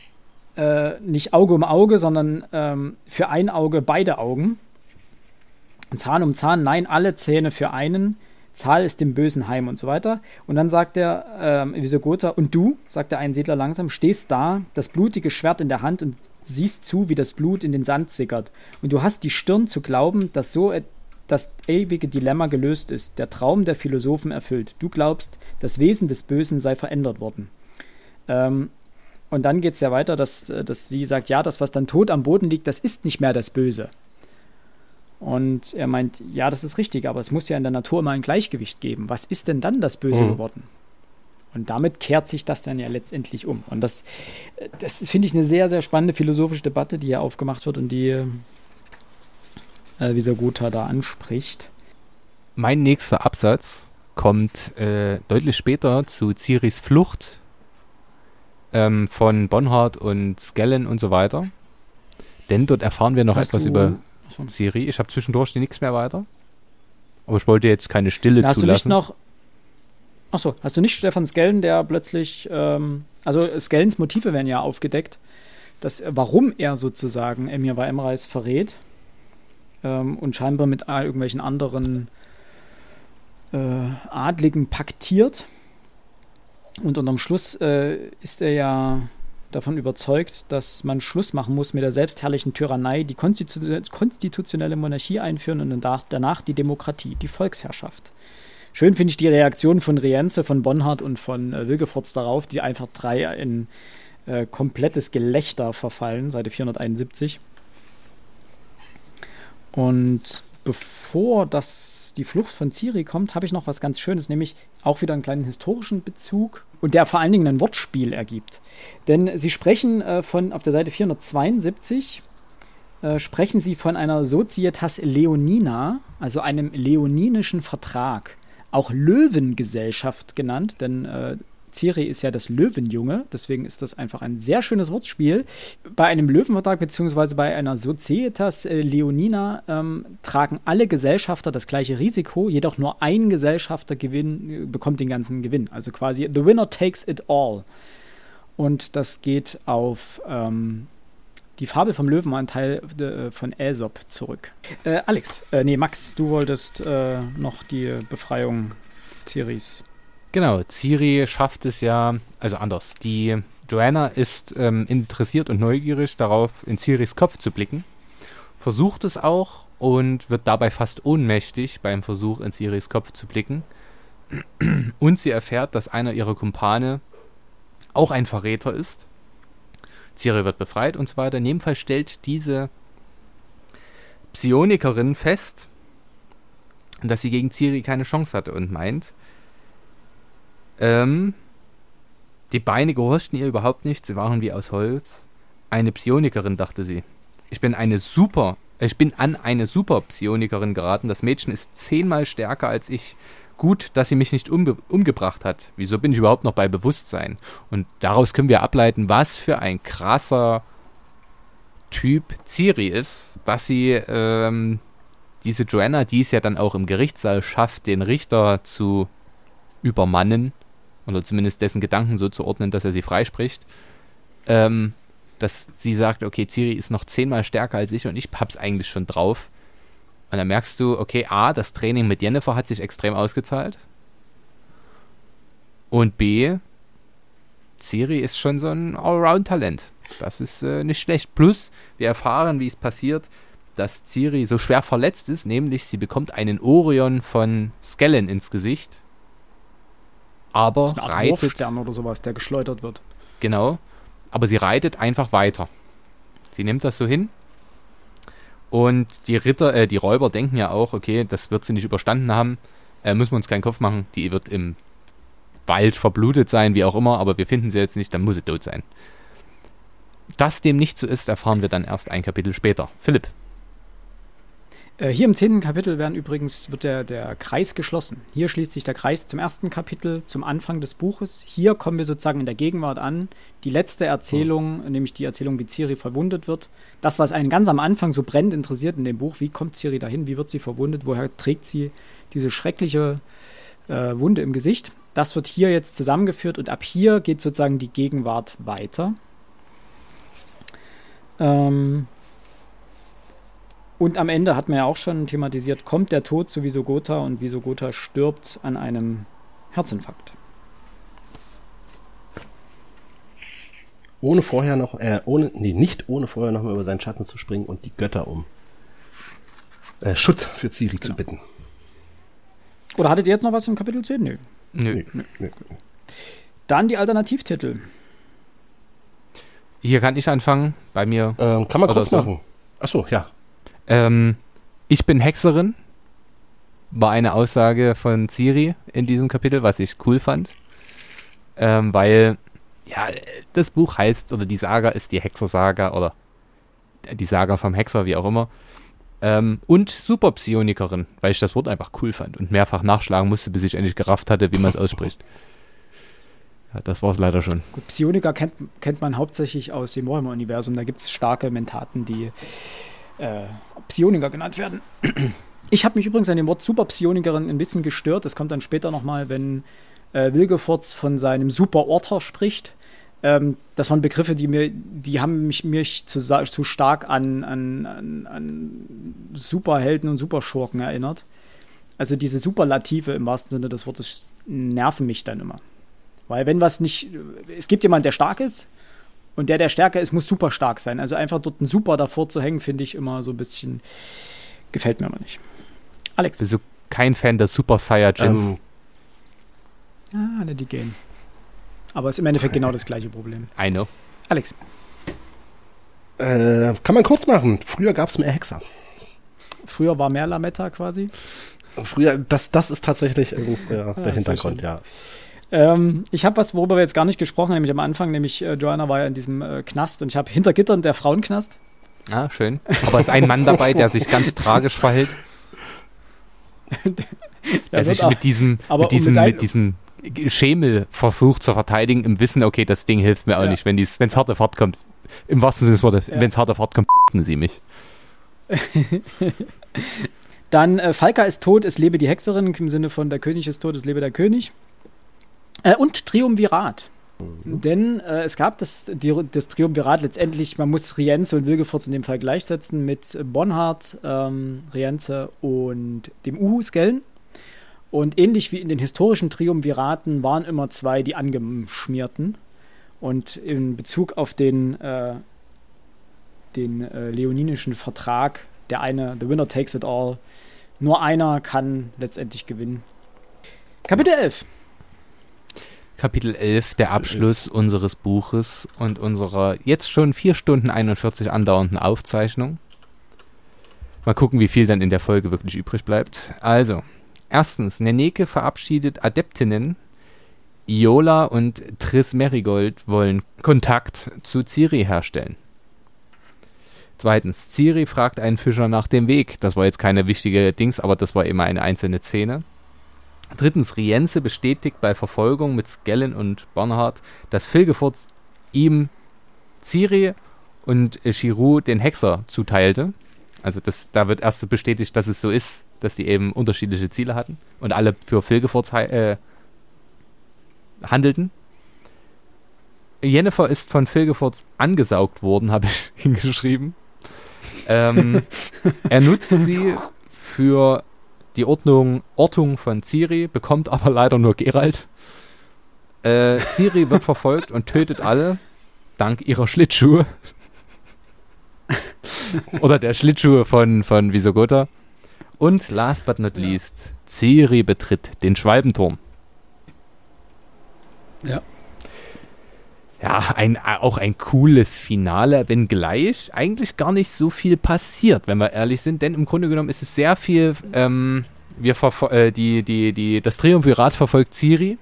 äh, nicht Auge um Auge, sondern ähm, für ein Auge beide Augen. Zahn um Zahn, nein, alle Zähne für einen. Zahl ist dem Bösen heim und so weiter. Und dann sagt er, ähm, Visogota, und du, sagt der Einsiedler langsam, stehst da, das blutige Schwert in der Hand und siehst zu, wie das Blut in den Sand sickert. Und du hast die Stirn zu glauben, dass so das ewige Dilemma gelöst ist, der Traum der Philosophen erfüllt. Du glaubst, das Wesen des Bösen sei verändert worden. Ähm, und dann geht es ja weiter, dass, äh, dass sie sagt, ja, das, was dann tot am Boden liegt, das ist nicht mehr das Böse. Und er meint, ja, das ist richtig, aber es muss ja in der Natur mal ein Gleichgewicht geben. Was ist denn dann das Böse mhm. geworden? Und damit kehrt sich das dann ja letztendlich um. Und das, äh, das finde ich eine sehr, sehr spannende philosophische Debatte, die hier aufgemacht wird und die äh, wie Sagota da anspricht. Mein nächster Absatz kommt äh, deutlich später zu Ciris Flucht ähm, von Bonhard und Skellen und so weiter. Denn dort erfahren wir noch Hast etwas über achso. Ciri. Ich habe zwischendurch nichts mehr weiter. Aber ich wollte jetzt keine Stille hast zulassen. Du nicht noch, achso, hast du nicht Stefan Skellen, der plötzlich, ähm, also Skellens Motive werden ja aufgedeckt, dass, warum er sozusagen Emir war Emreis verrät ähm, und scheinbar mit irgendwelchen anderen äh, Adligen paktiert. Und unterm Schluss äh, ist er ja davon überzeugt, dass man Schluss machen muss mit der selbstherrlichen Tyrannei, die Konstitu konstitutionelle Monarchie einführen und danach die Demokratie, die Volksherrschaft. Schön finde ich die Reaktion von Rienze, von Bonhardt und von äh, Wilgefortz darauf, die einfach drei in äh, komplettes Gelächter verfallen, Seite 471. Und bevor das, die Flucht von Ciri kommt, habe ich noch was ganz Schönes, nämlich auch wieder einen kleinen historischen Bezug und der vor allen Dingen ein Wortspiel ergibt. Denn sie sprechen äh, von auf der Seite 472 äh, sprechen sie von einer Societas Leonina, also einem leoninischen Vertrag, auch Löwengesellschaft genannt, denn äh, Ciri ist ja das Löwenjunge, deswegen ist das einfach ein sehr schönes Wortspiel. Bei einem Löwenvertrag beziehungsweise bei einer Societas äh, Leonina ähm, tragen alle Gesellschafter das gleiche Risiko, jedoch nur ein Gesellschafter gewinn, äh, bekommt den ganzen Gewinn. Also quasi the winner takes it all. Und das geht auf ähm, die Fabel vom Löwenanteil äh, von Aesop zurück. Äh, Alex, äh, nee, Max, du wolltest äh, noch die Befreiung Ciris. Genau, Ciri schafft es ja, also anders. Die Joanna ist ähm, interessiert und neugierig darauf, in Ciris Kopf zu blicken, versucht es auch und wird dabei fast ohnmächtig beim Versuch, in Ciris Kopf zu blicken. Und sie erfährt, dass einer ihrer Kumpane auch ein Verräter ist. Ciri wird befreit und so weiter. In jedem Fall stellt diese Psionikerin fest, dass sie gegen Ciri keine Chance hatte und meint, ähm, die Beine gehorchten ihr überhaupt nicht, sie waren wie aus Holz. Eine Psionikerin, dachte sie. Ich bin eine super, ich bin an eine super Psionikerin geraten. Das Mädchen ist zehnmal stärker als ich. Gut, dass sie mich nicht umge umgebracht hat. Wieso bin ich überhaupt noch bei Bewusstsein? Und daraus können wir ableiten, was für ein krasser Typ Ciri ist, dass sie ähm, diese Joanna, die es ja dann auch im Gerichtssaal schafft, den Richter zu übermannen oder zumindest dessen Gedanken so zu ordnen, dass er sie freispricht, ähm, dass sie sagt, okay, Ciri ist noch zehnmal stärker als ich und ich hab's eigentlich schon drauf. Und dann merkst du, okay, A, das Training mit Jennifer hat sich extrem ausgezahlt. Und B, Ciri ist schon so ein Allround-Talent. Das ist äh, nicht schlecht. Plus, wir erfahren, wie es passiert, dass Ciri so schwer verletzt ist, nämlich sie bekommt einen Orion von Skellen ins Gesicht aber Eine Art reitet. Wurfstern oder sowas, der geschleudert wird. Genau. Aber sie reitet einfach weiter. Sie nimmt das so hin. Und die Ritter, äh, die Räuber denken ja auch, okay, das wird sie nicht überstanden haben. Äh, müssen wir uns keinen Kopf machen. Die wird im Wald verblutet sein, wie auch immer, aber wir finden sie jetzt nicht, dann muss sie tot sein. Dass dem nicht so ist, erfahren wir dann erst ein Kapitel später. Philipp. Äh, hier im zehnten Kapitel werden übrigens, wird der, der Kreis geschlossen. Hier schließt sich der Kreis zum ersten Kapitel, zum Anfang des Buches. Hier kommen wir sozusagen in der Gegenwart an. Die letzte Erzählung, oh. nämlich die Erzählung, wie Ciri verwundet wird. Das, was einen ganz am Anfang so brennend interessiert in dem Buch, wie kommt Ciri dahin, wie wird sie verwundet, woher trägt sie diese schreckliche äh, Wunde im Gesicht. Das wird hier jetzt zusammengeführt und ab hier geht sozusagen die Gegenwart weiter. Ähm, und am Ende hat man ja auch schon thematisiert, kommt der Tod zu Visogota und Visogota stirbt an einem Herzinfarkt. Ohne vorher noch, äh, ohne, nee, nicht ohne vorher noch mal über seinen Schatten zu springen und die Götter um äh, Schutz für Ciri genau. zu bitten. Oder hattet ihr jetzt noch was im Kapitel 10? Nö. Nö. Nö. Nö. Dann die Alternativtitel. Hier kann ich anfangen, bei mir. Ähm, kann man kurz so. machen. Achso, ja. Ähm, ich bin Hexerin, war eine Aussage von Ciri in diesem Kapitel, was ich cool fand. Ähm, weil, ja, das Buch heißt, oder die Saga ist die Hexersaga, oder die Saga vom Hexer, wie auch immer. Ähm, und Superpsionikerin, weil ich das Wort einfach cool fand und mehrfach nachschlagen musste, bis ich endlich gerafft hatte, wie man es ausspricht. Ja, das war es leider schon. Psioniker kennt, kennt man hauptsächlich aus dem Warhammer-Universum. Da gibt es starke Mentaten, die äh, Psioniker genannt werden. Ich habe mich übrigens an dem Wort Super-Psionikerin ein bisschen gestört. Das kommt dann später nochmal, wenn äh, Wilgefortz von seinem Super-Orter spricht. Ähm, das waren Begriffe, die mir, die haben mich, mich zu, zu stark an, an, an, an Superhelden und Superschurken erinnert. Also diese Superlative im wahrsten Sinne des Wortes nerven mich dann immer. Weil wenn was nicht, es gibt jemanden, der stark ist, und der, der stärker ist, muss super stark sein. Also einfach dort ein Super davor zu hängen, finde ich immer so ein bisschen. Gefällt mir aber nicht. Alex. Bist du kein Fan der Super Saiyajins? Ähm. Ah, ne, die gehen. Aber es ist im Endeffekt genau das gleiche Problem. I know. Alex. Äh, kann man kurz machen. Früher gab es mehr Hexer. Früher war mehr Lametta quasi. Früher, das, das ist tatsächlich übrigens der, der Hintergrund, ja. Ähm, ich habe was, worüber wir jetzt gar nicht gesprochen haben, nämlich am Anfang, nämlich äh, Joanna war ja in diesem äh, Knast und ich habe hinter Gittern der Frauenknast. Ah, schön. Aber ist ein Mann dabei, der sich ganz tragisch verhält. der sich mit diesem, mit diesem, mit mit diesem Schemel versucht zu verteidigen, im Wissen, okay, das Ding hilft mir auch Ja. nicht, wenn es hart auf hart kommt. Im wahrsten Sinne des Wortes, Ja. wenn es hart auf hart kommt, sie mich. Dann äh, Falka ist tot, es lebe die Hexerin, im Sinne von der König ist tot, es lebe der König. Äh, und Triumvirat. Denn äh, es gab das, die, das Triumvirat letztendlich, man muss Rienze und Wilgefortz in dem Fall gleichsetzen mit Bonhard, ähm, Rienze und dem Uhu Skellen. Und ähnlich wie in den historischen Triumviraten waren immer zwei die angeschmierten. Und in Bezug auf den, äh, den äh, leoninischen Vertrag, der eine, The Winner Takes It All, nur einer kann letztendlich gewinnen. Kapitel 11. Kapitel 11, der Abschluss unseres Buches und unserer jetzt schon 4 Stunden 41 andauernden Aufzeichnung. Mal gucken, wie viel dann in der Folge wirklich übrig bleibt. Also, erstens, Neneke verabschiedet Adeptinnen. Iola und Triss Merigold wollen Kontakt zu Ciri herstellen. Zweitens, Ciri fragt einen Fischer nach dem Weg. Das war jetzt keine wichtige Dings, aber das war immer eine einzelne Szene. Drittens, Rienze bestätigt bei Verfolgung mit Skellen und Bernhard, dass Filgefurz ihm Ciri und Chiru den Hexer zuteilte. Also das, da wird erst bestätigt, dass es so ist, dass die eben unterschiedliche Ziele hatten und alle für Filgefurz äh, handelten. Jennifer ist von Filgefurz angesaugt worden, habe ich hingeschrieben. Ähm, er nutzt sie für die Ordnung, Ortung von Ciri, bekommt aber leider nur Geralt. Äh, Ciri wird verfolgt und tötet alle, dank ihrer Schlittschuhe. Oder der Schlittschuhe von, von Visogota. Und last but not least, Ciri betritt den Schwalbenturm. Ja. Ja, ein, auch ein cooles Finale, wenngleich eigentlich gar nicht so viel passiert, wenn wir ehrlich sind, denn im Grunde genommen ist es sehr viel, ähm, wir äh, die, die, die, das Triumvirat verfolgt Ciri.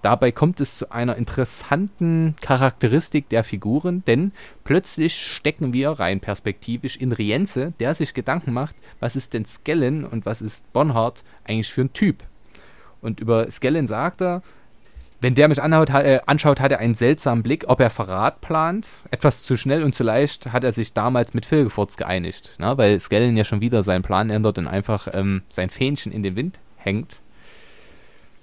Dabei kommt es zu einer interessanten Charakteristik der Figuren, denn plötzlich stecken wir rein perspektivisch in Rienze, der sich Gedanken macht, was ist denn Skellen und was ist Bonhard eigentlich für ein Typ. Und über Skellen sagt er, wenn der mich anhaut, ha- äh, anschaut, hat er einen seltsamen Blick, ob er Verrat plant. Etwas zu schnell und zu leicht hat er sich damals mit Filgefurz geeinigt, ne? weil Skellen ja schon wieder seinen Plan ändert und einfach ähm, sein Fähnchen in den Wind hängt.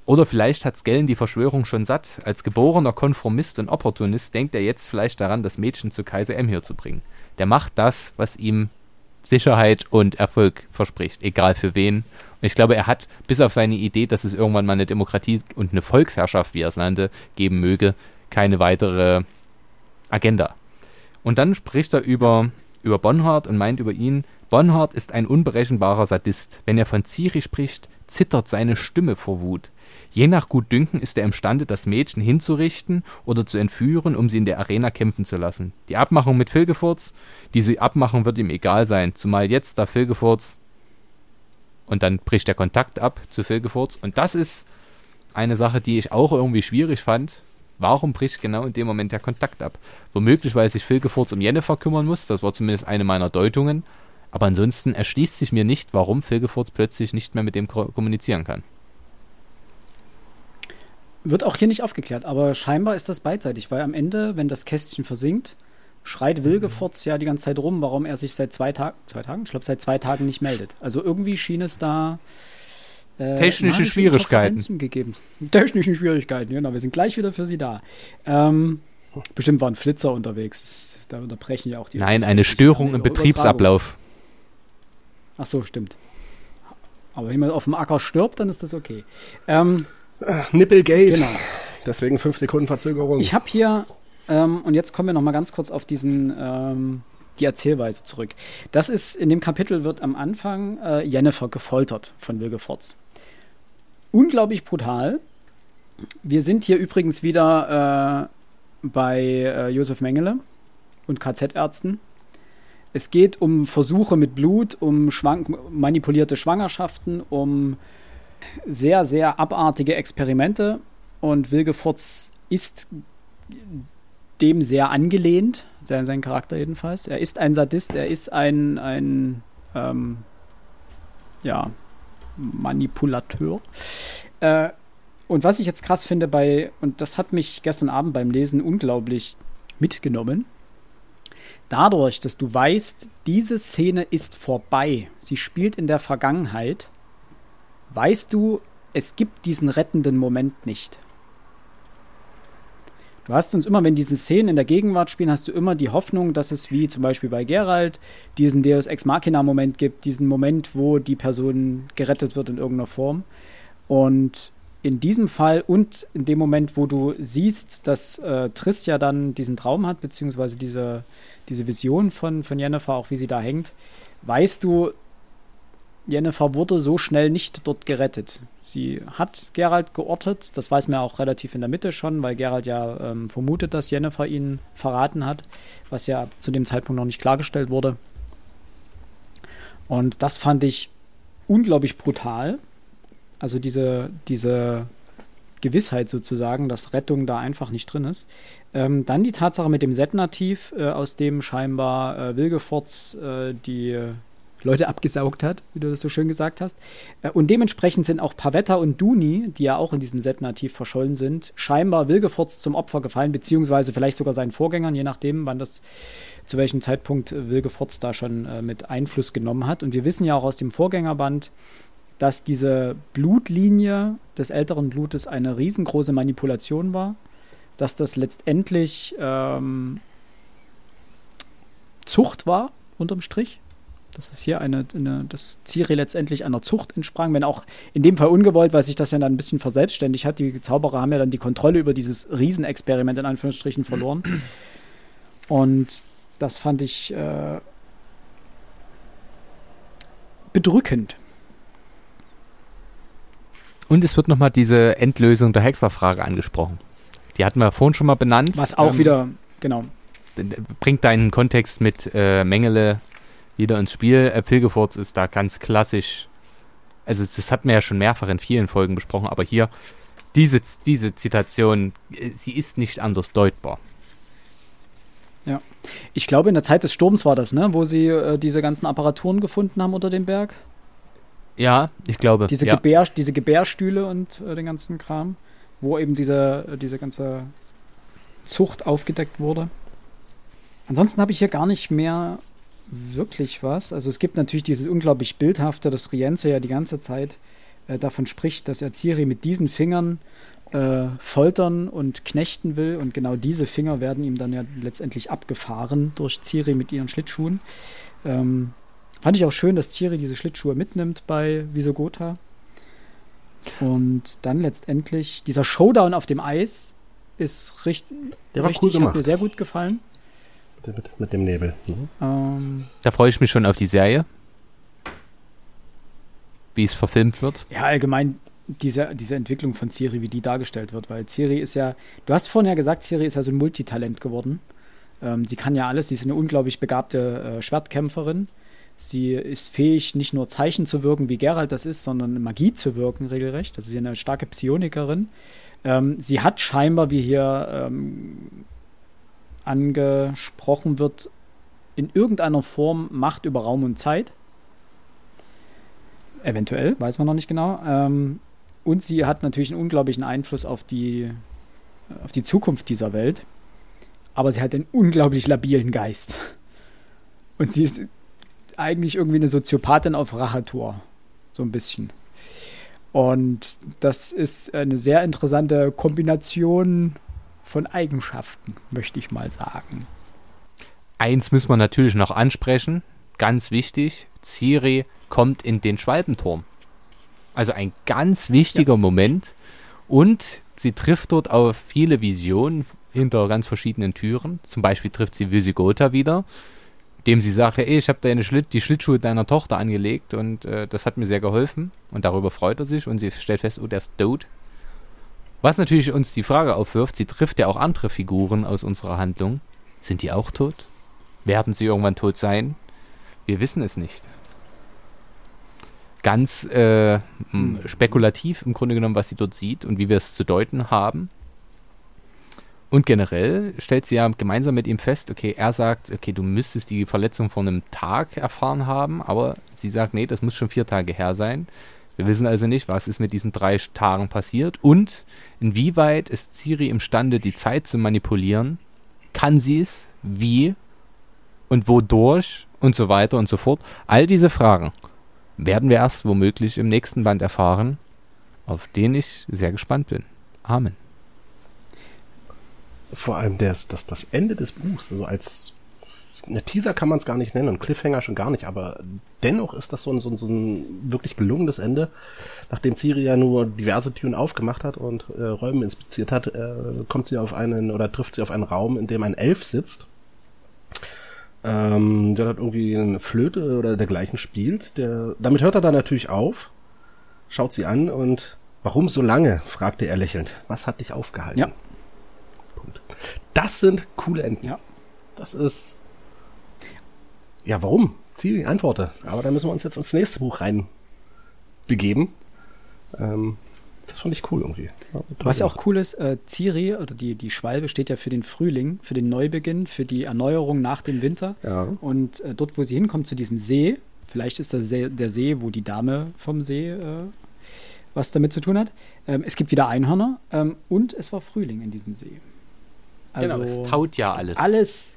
Oder vielleicht hat Skellen die Verschwörung schon satt. Als geborener Konformist und Opportunist denkt er jetzt vielleicht daran, das Mädchen zu Kaiser Emhyr zu bringen. Der macht das, was ihm Sicherheit und Erfolg verspricht, egal für wen. Ich glaube, er hat bis auf seine Idee, dass es irgendwann mal eine Demokratie und eine Volksherrschaft, wie er es nannte, geben möge, keine weitere Agenda. Und dann spricht er über, über Bonhard und meint über ihn, Bonhard ist ein unberechenbarer Sadist. Wenn er von Ciri spricht, zittert seine Stimme vor Wut. Je nach Gutdünken ist er imstande, das Mädchen hinzurichten oder zu entführen, um sie in der Arena kämpfen zu lassen. Die Abmachung mit Filgefurz, diese Abmachung wird ihm egal sein, zumal jetzt, da Filgefurz und dann bricht der Kontakt ab zu Filgefurz. Und das ist eine Sache, die ich auch irgendwie schwierig fand. Warum bricht genau in dem Moment der Kontakt ab? Womöglich, weil sich Filgefurz um Jennifer kümmern muss. Das war zumindest eine meiner Deutungen. Aber ansonsten erschließt sich mir nicht, warum Filgefurz plötzlich nicht mehr mit dem ko- kommunizieren kann. Wird auch hier nicht aufgeklärt, aber scheinbar ist das beidseitig, weil am Ende, wenn das Kästchen versinkt, schreit Wilgefortz ja die ganze Zeit rum, warum er sich seit zwei Tagen, zwei Tagen? Ich glaube, seit zwei Tagen nicht meldet. Also irgendwie schien es da äh, Technische Schwierigkeiten. Gegeben. Technische Schwierigkeiten, genau. Wir sind gleich wieder für Sie da. Ähm, bestimmt waren Flitzer unterwegs. Da unterbrechen ja auch die. Nein, eine Störung im. Betriebsablauf. Ach so, stimmt. Aber wenn man auf dem Acker stirbt, dann ist das okay. Ähm, Nippelgate. genau. Deswegen fünf Sekunden Verzögerung. Ich habe hier, ähm, und jetzt kommen wir noch mal ganz kurz auf diesen, ähm, die Erzählweise zurück. Das ist, in dem Kapitel wird am Anfang äh, Jennifer gefoltert von Wilgefortz. Unglaublich brutal. Wir sind hier übrigens wieder äh, bei äh, Josef Mengele und KZ-Ärzten. Es geht um Versuche mit Blut, um schwank manipulierte Schwangerschaften, um sehr, sehr abartige Experimente. Und Wilgefortz ist dem sehr angelehnt, sein, sein Charakter jedenfalls. Er ist ein Sadist, er ist ein, ein ähm, ja, Manipulateur. Äh, und was ich jetzt krass finde bei, und das hat mich gestern Abend beim Lesen unglaublich mitgenommen, dadurch, dass du weißt, diese Szene ist vorbei, sie spielt in der Vergangenheit, weißt du, es gibt diesen rettenden Moment nicht. Du hast uns immer, wenn diese Szenen in der Gegenwart spielen, hast du immer die Hoffnung, dass es wie zum Beispiel bei Geralt diesen Deus Ex Machina-Moment gibt, diesen Moment, wo die Person gerettet wird in irgendeiner Form. Und in diesem Fall und in dem Moment, wo du siehst, dass äh, Triss ja dann diesen Traum hat, beziehungsweise diese, diese Vision von, von Jennifer, auch wie sie da hängt, weißt du, Jennifer wurde so schnell nicht dort gerettet. Sie hat Gerald geortet, das weiß man auch relativ in der Mitte schon, weil Gerald ja ähm, vermutet, dass Jennifer ihn verraten hat, was ja zu dem Zeitpunkt noch nicht klargestellt wurde. Und das fand ich unglaublich brutal. Also diese, diese Gewissheit sozusagen, dass Rettung da einfach nicht drin ist. Ähm, dann die Tatsache mit dem Set-Nativ, äh, aus dem scheinbar äh, Wilgefortz äh, die Leute abgesaugt hat, wie du das so schön gesagt hast. Äh, und dementsprechend sind auch Pavetta und Duni, die ja auch in diesem Set-Nativ verschollen sind, scheinbar Wilgefortz zum Opfer gefallen, beziehungsweise vielleicht sogar seinen Vorgängern, je nachdem, wann das, zu welchem Zeitpunkt Wilgefortz da schon äh, mit Einfluss genommen hat. Und wir wissen ja auch aus dem Vorgängerband, dass diese Blutlinie des älteren Blutes eine riesengroße Manipulation war, dass das letztendlich ähm, Zucht war, unterm Strich, dass es hier eine, eine, dass Ciri letztendlich einer Zucht entsprang, wenn auch in dem Fall ungewollt, weil sich das ja dann ein bisschen verselbstständigt hat. Die Zauberer haben ja dann die Kontrolle über dieses Riesenexperiment in Anführungsstrichen verloren. Und das fand ich äh, bedrückend. Und es wird nochmal diese Endlösung der Hexerfrage angesprochen. Die hatten wir vorhin schon mal benannt. Was auch ähm, wieder, genau. Bringt deinen Kontext mit äh, Mengele wieder ins Spiel. Äh, Pilgefurz ist da ganz klassisch. Also das hatten wir ja schon mehrfach in vielen Folgen besprochen, aber hier diese, diese Zitation, äh, sie ist nicht anders deutbar. Ja. Ich glaube, in der Zeit des Sturms war das, ne? Wo sie äh, diese ganzen Apparaturen gefunden haben unter dem Berg. Ja, ich glaube. Diese, ja. Gebär, diese Gebärstühle und äh, den ganzen Kram, wo eben diese, äh, diese ganze Zucht aufgedeckt wurde. Ansonsten habe ich hier gar nicht mehr wirklich was. Also es gibt natürlich dieses unglaublich bildhafte, dass Rienze ja die ganze Zeit äh, davon spricht, dass er Ciri mit diesen Fingern äh, foltern und knechten will. Und genau diese Finger werden ihm dann ja letztendlich abgefahren durch Ciri mit ihren Schlittschuhen. Ähm, fand ich auch schön, dass Ciri diese Schlittschuhe mitnimmt bei Visogota. Und dann letztendlich dieser Showdown auf dem Eis ist richtig, Der war richtig cool gemacht. hat mir sehr gut gefallen. Mit, mit dem Nebel. Mhm. Ähm, Da freue ich mich schon auf die Serie. Wie es verfilmt wird. Ja, allgemein diese, diese Entwicklung von Ciri, wie die dargestellt wird, weil Ciri ist ja, du hast vorhin ja gesagt, Ciri ist ja so ein Multitalent geworden. Ähm, sie kann ja alles, sie ist eine unglaublich begabte äh, Schwertkämpferin. Sie ist fähig, nicht nur Zeichen zu wirken, wie Geralt das ist, sondern Magie zu wirken, regelrecht. Also sie ist eine starke Psionikerin. Ähm, sie hat scheinbar, wie hier ähm, angesprochen wird, in irgendeiner Form Macht über Raum und Zeit. Eventuell, weiß man noch nicht genau. Ähm, und sie hat natürlich einen unglaublichen Einfluss auf die, auf die Zukunft dieser Welt. Aber sie hat einen unglaublich labilen Geist. Und sie ist eigentlich irgendwie eine Soziopathin auf Rachator. So ein bisschen. Und das ist eine sehr interessante Kombination von Eigenschaften, möchte ich mal sagen. Eins müssen wir natürlich noch ansprechen. Ganz wichtig. Ciri kommt in den Schwalbenturm. Also ein ganz wichtiger Moment. Und sie trifft dort auf viele Visionen hinter ganz verschiedenen Türen. Zum Beispiel trifft sie Visigota wieder, dem sie sagt, hey, ich habe deine Schlitt, die Schlittschuhe deiner Tochter angelegt und äh, das hat mir sehr geholfen. Und darüber freut er sich und sie stellt fest, oh, der ist tot. Was natürlich uns die Frage aufwirft, sie trifft ja auch andere Figuren aus unserer Handlung. Sind die auch tot? Werden sie irgendwann tot sein? Wir wissen es nicht. Ganz äh, m, spekulativ im Grunde genommen, was sie dort sieht und wie wir es zu deuten haben. Und generell stellt sie ja gemeinsam mit ihm fest, okay, er sagt, okay, du müsstest die Verletzung vor einem Tag erfahren haben, aber sie sagt, nee, das muss schon vier Tage her sein. Wir wissen also nicht, was ist mit diesen drei Tagen passiert und inwieweit ist Ciri imstande, die Zeit zu manipulieren. Kann sie es? Wie? Und wodurch? Und so weiter und so fort. All diese Fragen werden wir erst womöglich im nächsten Band erfahren, auf den ich sehr gespannt bin. Amen vor allem das, das, das Ende des Buchs, also als eine Teaser kann man es gar nicht nennen und Cliffhanger schon gar nicht, aber dennoch ist das so ein, so ein, so ein wirklich gelungenes Ende, nachdem Ciri ja nur diverse Türen aufgemacht hat und äh, Räume inspiziert hat, äh, kommt sie auf einen oder trifft sie auf einen Raum, in dem ein Elf sitzt, ähm, der hat irgendwie eine Flöte oder dergleichen spielt. Der, damit hört er dann natürlich auf, schaut sie an und warum so lange? fragte er lächelnd. Was hat dich aufgehalten? Ja. Punkt. Das sind coole Enden. Ja. Das ist. Ja, warum? Ziel, antworte. Aber da müssen wir uns jetzt ins nächste Buch rein begeben. Ähm, das fand ich cool irgendwie. Ja, Was ja auch cool ist, äh, Ciri, oder die, die Schwalbe, steht ja für den Frühling, für den Neubeginn, für die Erneuerung nach dem Winter. Ja. Und äh, dort, wo sie hinkommt, zu diesem See, vielleicht ist das See, der See, wo die Dame vom See äh, was damit zu tun hat. Ähm, es gibt wieder Einhörner ähm, und es war Frühling in diesem See. genau, es taut ja alles. alles,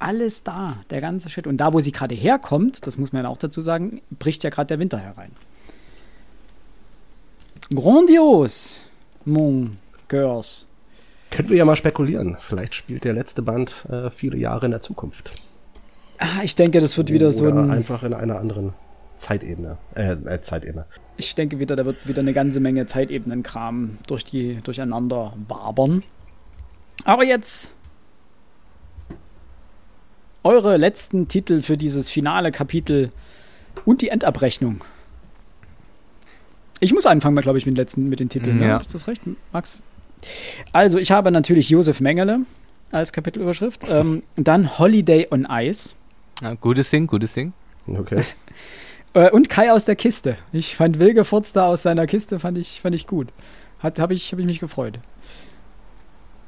alles da, der ganze Shit. Und da, wo sie gerade herkommt, das muss man ja auch dazu sagen, bricht ja gerade der Winter herein. Grandios, mon Girls. Könnten wir ja mal spekulieren. Vielleicht spielt der letzte Band äh, viele Jahre in der Zukunft. Ah, ich denke, das wird wieder so Oder ein. einfach in einer anderen Zeitebene. Äh, äh, Zeitebene. Ich denke wieder, da wird wieder eine ganze Menge Zeitebenenkram durch die durcheinander wabern. Aber jetzt eure letzten Titel für dieses finale Kapitel und die Endabrechnung. Ich muss anfangen, glaube ich, mit den letzten, mit den Titeln. Ne? Ja. Ist das recht, Max? Also, ich habe natürlich Josef Mengele als Kapitelüberschrift. ähm, dann Holiday on Ice. Ja, gutes Ding, gutes Ding. Okay. Äh, und Kai aus der Kiste. Ich fand Wilgefurz da aus seiner Kiste, fand ich, fand ich gut. Hat, habe ich, hab ich mich gefreut.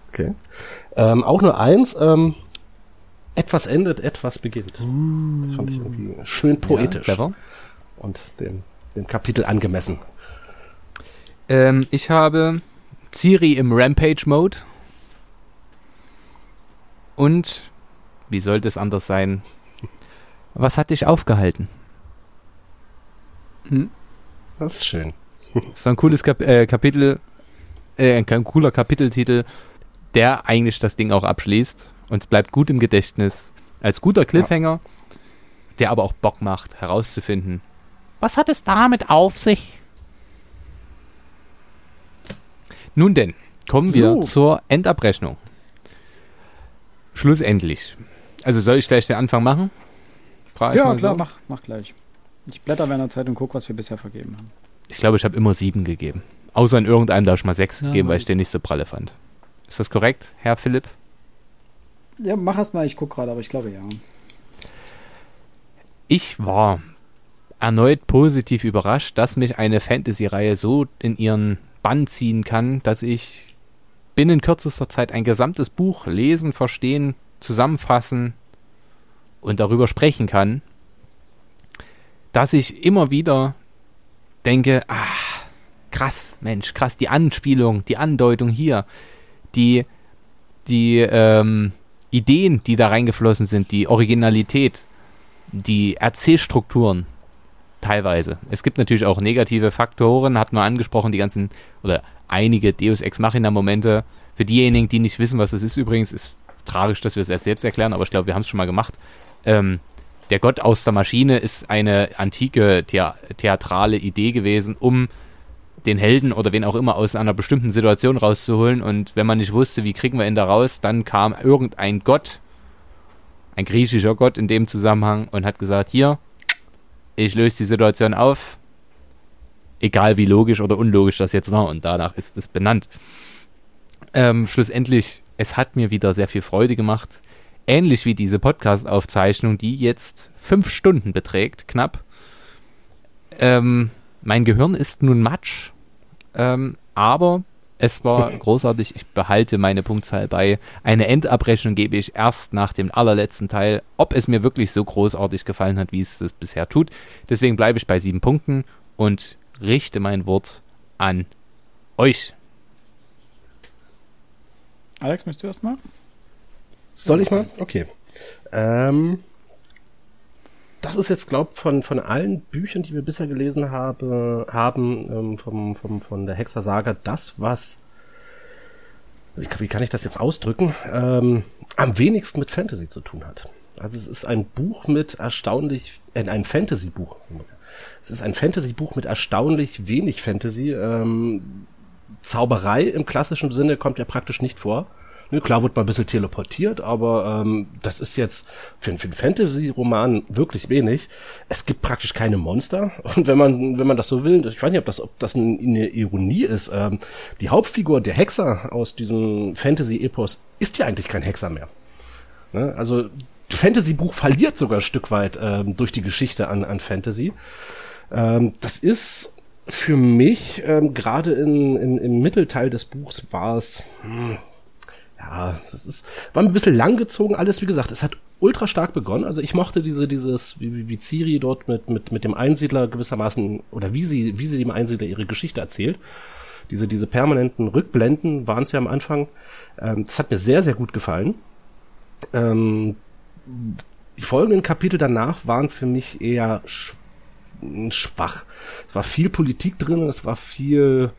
Okay. Ähm, auch nur eins. Ähm, etwas endet, etwas beginnt. Das fand ich irgendwie schön poetisch. Ja, und dem, dem Kapitel angemessen. Ähm, ich habe Ciri im Rampage-Mode. Und, wie sollte es anders sein? Was hat dich aufgehalten? Das ist schön. Das ist so ein cooles Kap äh, Kapitel, äh, ein cooler Kapiteltitel, der eigentlich das Ding auch abschließt und es bleibt gut im Gedächtnis. Als guter Cliffhanger, der aber auch Bock macht, herauszufinden, was hat es damit auf sich? Nun denn, kommen wir So. zur Endabrechnung. Schlussendlich. Also soll ich gleich den Anfang machen? Frag ich Ja, klar, so. mach, mach gleich. Ich blätter während der Zeit und guck, was wir bisher vergeben haben. Ich glaube, ich habe immer sieben gegeben. Außer in irgendeinem, da habe ich mal sechs Ja, gegeben, weil ich den nicht so pralle fand. Ist das korrekt, Herr Philipp? Ja, mach erst mal, ich guck gerade, aber ich glaube ja. Ich war erneut positiv überrascht, dass mich eine Fantasy-Reihe so in ihren Bann ziehen kann, dass ich binnen kürzester Zeit ein gesamtes Buch lesen, verstehen, zusammenfassen und darüber sprechen kann, dass ich immer wieder denke, ah, krass, Mensch, krass, die Anspielung, die Andeutung hier, die, die ähm, Ideen, die da reingeflossen sind, die Originalität, die Erzählstrukturen teilweise. Es gibt natürlich auch negative Faktoren, hat man angesprochen, die ganzen oder einige Deus Ex Machina Momente. Für diejenigen, die nicht wissen, was das ist, übrigens, ist tragisch, dass wir es erst jetzt erklären, aber ich glaube, wir haben es schon mal gemacht. Ähm, der Gott aus der Maschine ist eine antike Thea theatrale Idee gewesen, um den Helden oder wen auch immer aus einer bestimmten Situation rauszuholen. Und wenn man nicht wusste, wie kriegen wir ihn da raus, dann kam irgendein Gott, ein griechischer Gott in dem Zusammenhang, und hat gesagt, hier, ich löse die Situation auf, egal wie logisch oder unlogisch das jetzt war, und danach ist es benannt. Ähm, schlussendlich, es hat mir wieder sehr viel Freude gemacht. Ähnlich wie diese Podcast-Aufzeichnung, die jetzt fünf Stunden beträgt, knapp. Ähm, mein Gehirn ist nun Matsch, ähm, aber Es war großartig. Ich behalte meine Punktzahl bei. Eine Endabrechnung gebe ich erst nach dem allerletzten Teil, ob es mir wirklich so großartig gefallen hat, wie es das bisher tut. Deswegen bleibe ich bei sieben Punkten und richte mein Wort an euch. Alex, möchtest du erstmal? Soll ich mal? Okay. Ähm, das ist jetzt, glaube von, von allen Büchern, die wir bisher gelesen habe, haben, ähm, vom, vom, von der Hexer-Saga, das, was, wie, wie kann ich das jetzt ausdrücken, ähm, am wenigsten mit Fantasy zu tun hat. Also es ist ein Buch mit erstaunlich, äh, ein Fantasy-Buch. Es ist ein Fantasy-Buch mit erstaunlich wenig Fantasy. Ähm, Zauberei im klassischen Sinne kommt ja praktisch nicht vor. Ne, klar wird mal ein bisschen teleportiert, aber ähm, das ist jetzt für, für einen Fantasy-Roman wirklich wenig. Es gibt praktisch keine Monster. Und wenn man, wenn man das so will, ich weiß nicht, ob das, ob das eine Ironie ist, ähm, die Hauptfigur, der Hexer aus diesem Fantasy-Epos, ist ja eigentlich kein Hexer mehr. Ne? Also Fantasy-Buch verliert sogar ein Stück weit ähm, durch die Geschichte an, an Fantasy. Ähm, das ist für mich, ähm, gerade in, in, im Mittelteil des Buchs war es, hm, ja, das ist, war ein bisschen langgezogen alles. Wie gesagt, es hat ultra stark begonnen. Also ich mochte diese, dieses, wie, wie Ciri dort mit, mit, mit dem Einsiedler gewissermaßen, oder wie sie, wie sie dem Einsiedler ihre Geschichte erzählt. Diese, diese permanenten Rückblenden waren es ja am Anfang. Ähm, das hat mir sehr, sehr gut gefallen. Ähm, die folgenden Kapitel danach waren für mich eher schwach. Es war viel Politik drin, es war viel,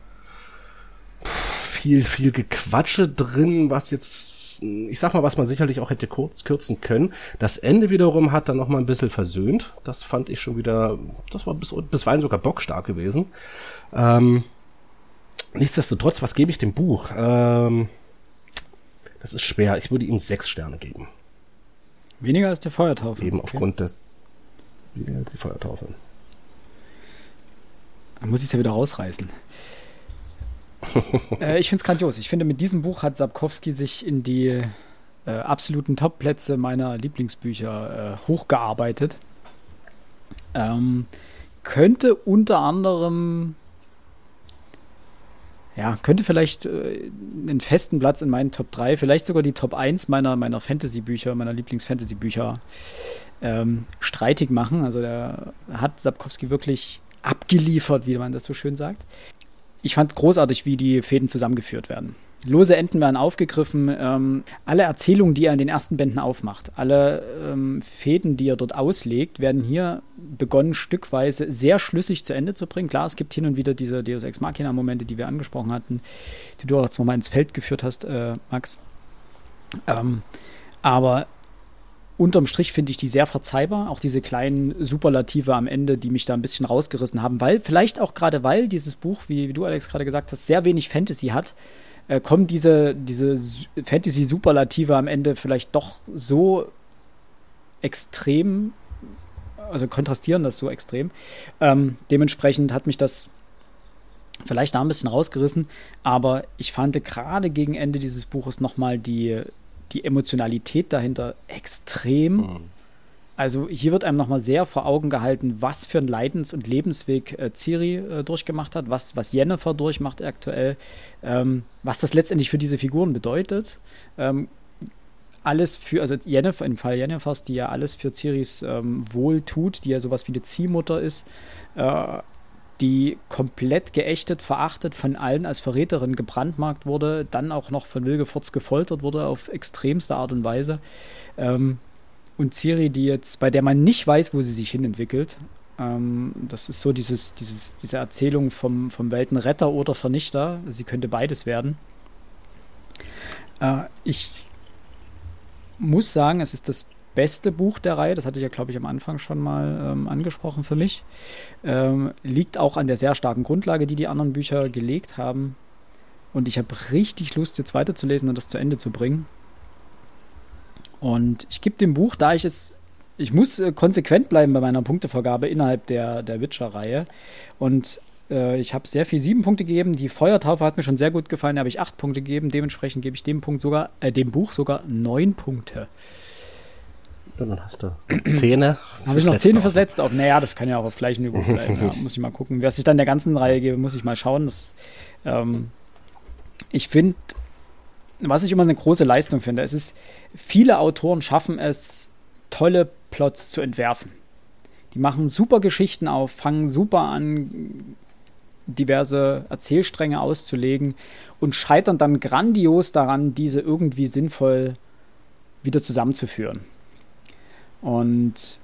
viel, viel Gequatsche drin, was jetzt, ich sag mal, was man sicherlich auch hätte kurz, kürzen können. Das Ende wiederum hat dann noch mal ein bisschen versöhnt. Das fand ich schon wieder, das war bis, bisweilen sogar bockstark gewesen. Ähm, nichtsdestotrotz, was gebe ich dem Buch? Ähm, das ist schwer. Ich würde ihm sechs Sterne geben. Weniger als der Feuertaufe. Eben okay. aufgrund des. Weniger als die Feuertaufe. Dann muss ich es ja wieder rausreißen. äh, ich finde es grandios. Ich finde, mit diesem Buch hat Sapkowski sich in die äh, absoluten Top-Plätze meiner Lieblingsbücher äh, hochgearbeitet. Ähm, könnte unter anderem ja, könnte vielleicht äh, einen festen Platz in meinen Top 3, vielleicht sogar die Top 1 meiner, meiner Fantasy-Bücher, meiner Lieblings-Fantasy-Bücher ähm, streitig machen. Also der hat Sapkowski wirklich abgeliefert, wie man das so schön sagt. Ich fand großartig, wie die Fäden zusammengeführt werden. Lose Enden werden aufgegriffen. Ähm, alle Erzählungen, die er in den ersten Bänden aufmacht, alle ähm, Fäden, die er dort auslegt, werden hier begonnen, stückweise sehr schlüssig zu Ende zu bringen. Klar, es gibt hin und wieder diese Deus Ex Machina-Momente, die wir angesprochen hatten, die du auch jetzt mal ins Feld geführt hast, äh, Max. Ähm, aber unterm Strich finde ich die sehr verzeihbar. Auch diese kleinen Superlative am Ende, die mich da ein bisschen rausgerissen haben, weil, vielleicht auch gerade weil dieses Buch, wie, wie du, Alex, gerade gesagt hast, sehr wenig Fantasy hat äh, kommen diese, diese Fantasy-Superlative am Ende vielleicht doch so extrem, also kontrastieren das so extrem. Ähm, dementsprechend hat mich das vielleicht da ein bisschen rausgerissen, aber ich fand gerade gegen Ende dieses Buches nochmal die, die Emotionalität dahinter extrem. Mhm. Also hier wird einem nochmal sehr vor Augen gehalten, was für ein Leidens- und Lebensweg äh, Ciri äh, durchgemacht hat, was, was Jennifer durchmacht aktuell, ähm, was das letztendlich für diese Figuren bedeutet. Ähm, alles für, also Jennifer, im Fall Jennifers, die ja alles für Ciris ähm, Wohl tut, die ja sowas wie eine Ziehmutter ist, äh, die komplett geächtet, verachtet, von allen als Verräterin gebrandmarkt wurde, dann auch noch von Wilgefortz gefoltert wurde auf extremste Art und Weise. Ähm, und Ciri, die jetzt, bei der man nicht weiß, wo sie sich hinentwickelt. Ähm, das ist so dieses, dieses, diese Erzählung vom, vom Weltenretter oder Vernichter. Sie könnte beides werden. Äh, ich muss sagen, es ist das beste Buch der Reihe. Das hatte ich ja, glaube ich, am Anfang schon mal ähm, angesprochen für mich. Ähm, liegt auch an der sehr starken Grundlage, die die anderen Bücher gelegt haben. Und ich habe richtig Lust, jetzt weiterzulesen und das zu Ende zu bringen. Und ich gebe dem Buch, da ich es, ich muss äh, konsequent bleiben bei meiner Punktevergabe innerhalb der, der Witcher-Reihe. Und äh, ich habe sehr viel sieben Punkte gegeben. Die Feuertaufe hat mir schon sehr gut gefallen, da habe ich acht Punkte gegeben. Dementsprechend gebe ich dem Punkt sogar, äh, dem Buch sogar neun Punkte. Und dann hast du Zähne. Habe ich noch Zähne fürs Letzte auf? Naja, das kann ja auch auf gleichem Niveau bleiben. ja, muss ich mal gucken. Wer sich dann der ganzen Reihe gebe, muss ich mal schauen. Das, ähm, ich finde, was ich immer eine große Leistung finde, es ist, viele Autoren schaffen es, tolle Plots zu entwerfen. Die machen super Geschichten auf, fangen super an, diverse Erzählstränge auszulegen und scheitern dann grandios daran, diese irgendwie sinnvoll wieder zusammenzuführen. Und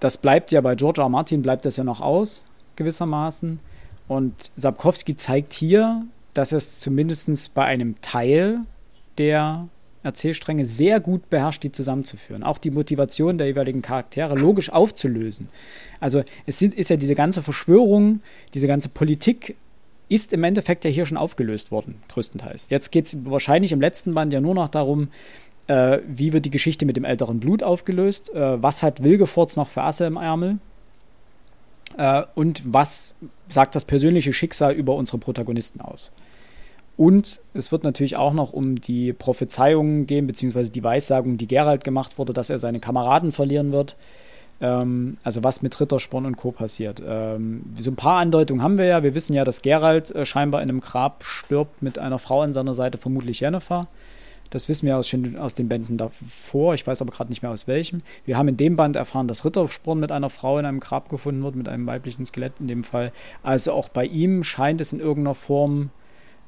das bleibt ja bei George R. Martin, bleibt das ja noch aus, gewissermaßen. Und Sapkowski zeigt hier, dass er es zumindest bei einem Teil der Erzählstränge sehr gut beherrscht, die zusammenzuführen. Auch die Motivation der jeweiligen Charaktere logisch aufzulösen. Also es sind, ist ja diese ganze Verschwörung, diese ganze Politik ist im Endeffekt ja hier schon aufgelöst worden, größtenteils. Jetzt geht es wahrscheinlich im letzten Band ja nur noch darum, äh, wie wird die Geschichte mit dem älteren Blut aufgelöst, äh, was hat Wilgefortz noch für Asse im Ärmel äh, und was sagt das persönliche Schicksal über unsere Protagonisten aus. Und es wird natürlich auch noch um die Prophezeiungen gehen, beziehungsweise die Weissagung, die Gerald gemacht wurde, dass er seine Kameraden verlieren wird. Ähm, also was mit Rittersporn und Co. passiert. Ähm, so ein paar Andeutungen haben wir ja. Wir wissen ja, dass Gerald äh, scheinbar in einem Grab stirbt mit einer Frau an seiner Seite, vermutlich Jennifer. Das wissen wir aus, aus den Bänden davor. Ich weiß aber gerade nicht mehr aus welchem. Wir haben in dem Band erfahren, dass Rittersporn mit einer Frau in einem Grab gefunden wird, mit einem weiblichen Skelett in dem Fall. Also auch bei ihm scheint es in irgendeiner Form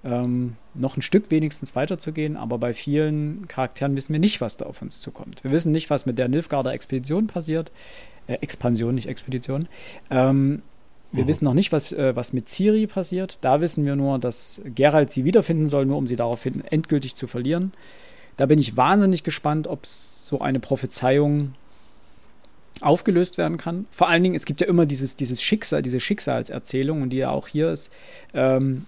ähm, noch ein Stück wenigstens weiterzugehen, aber bei vielen Charakteren wissen wir nicht, was da auf uns zukommt. Wir wissen nicht, was mit der Nilfgaarder Expedition passiert. Äh, Expansion, nicht Expedition. Ähm, wir mhm. wissen noch nicht, was, äh, was mit Ciri passiert. Da wissen wir nur, dass Gerald sie wiederfinden soll, nur um sie daraufhin endgültig zu verlieren. Da bin ich wahnsinnig gespannt, ob so eine Prophezeiung aufgelöst werden kann. Vor allen Dingen, es gibt ja immer dieses, dieses Schicksal, diese Schicksalserzählung, und die ja auch hier ist. Ähm,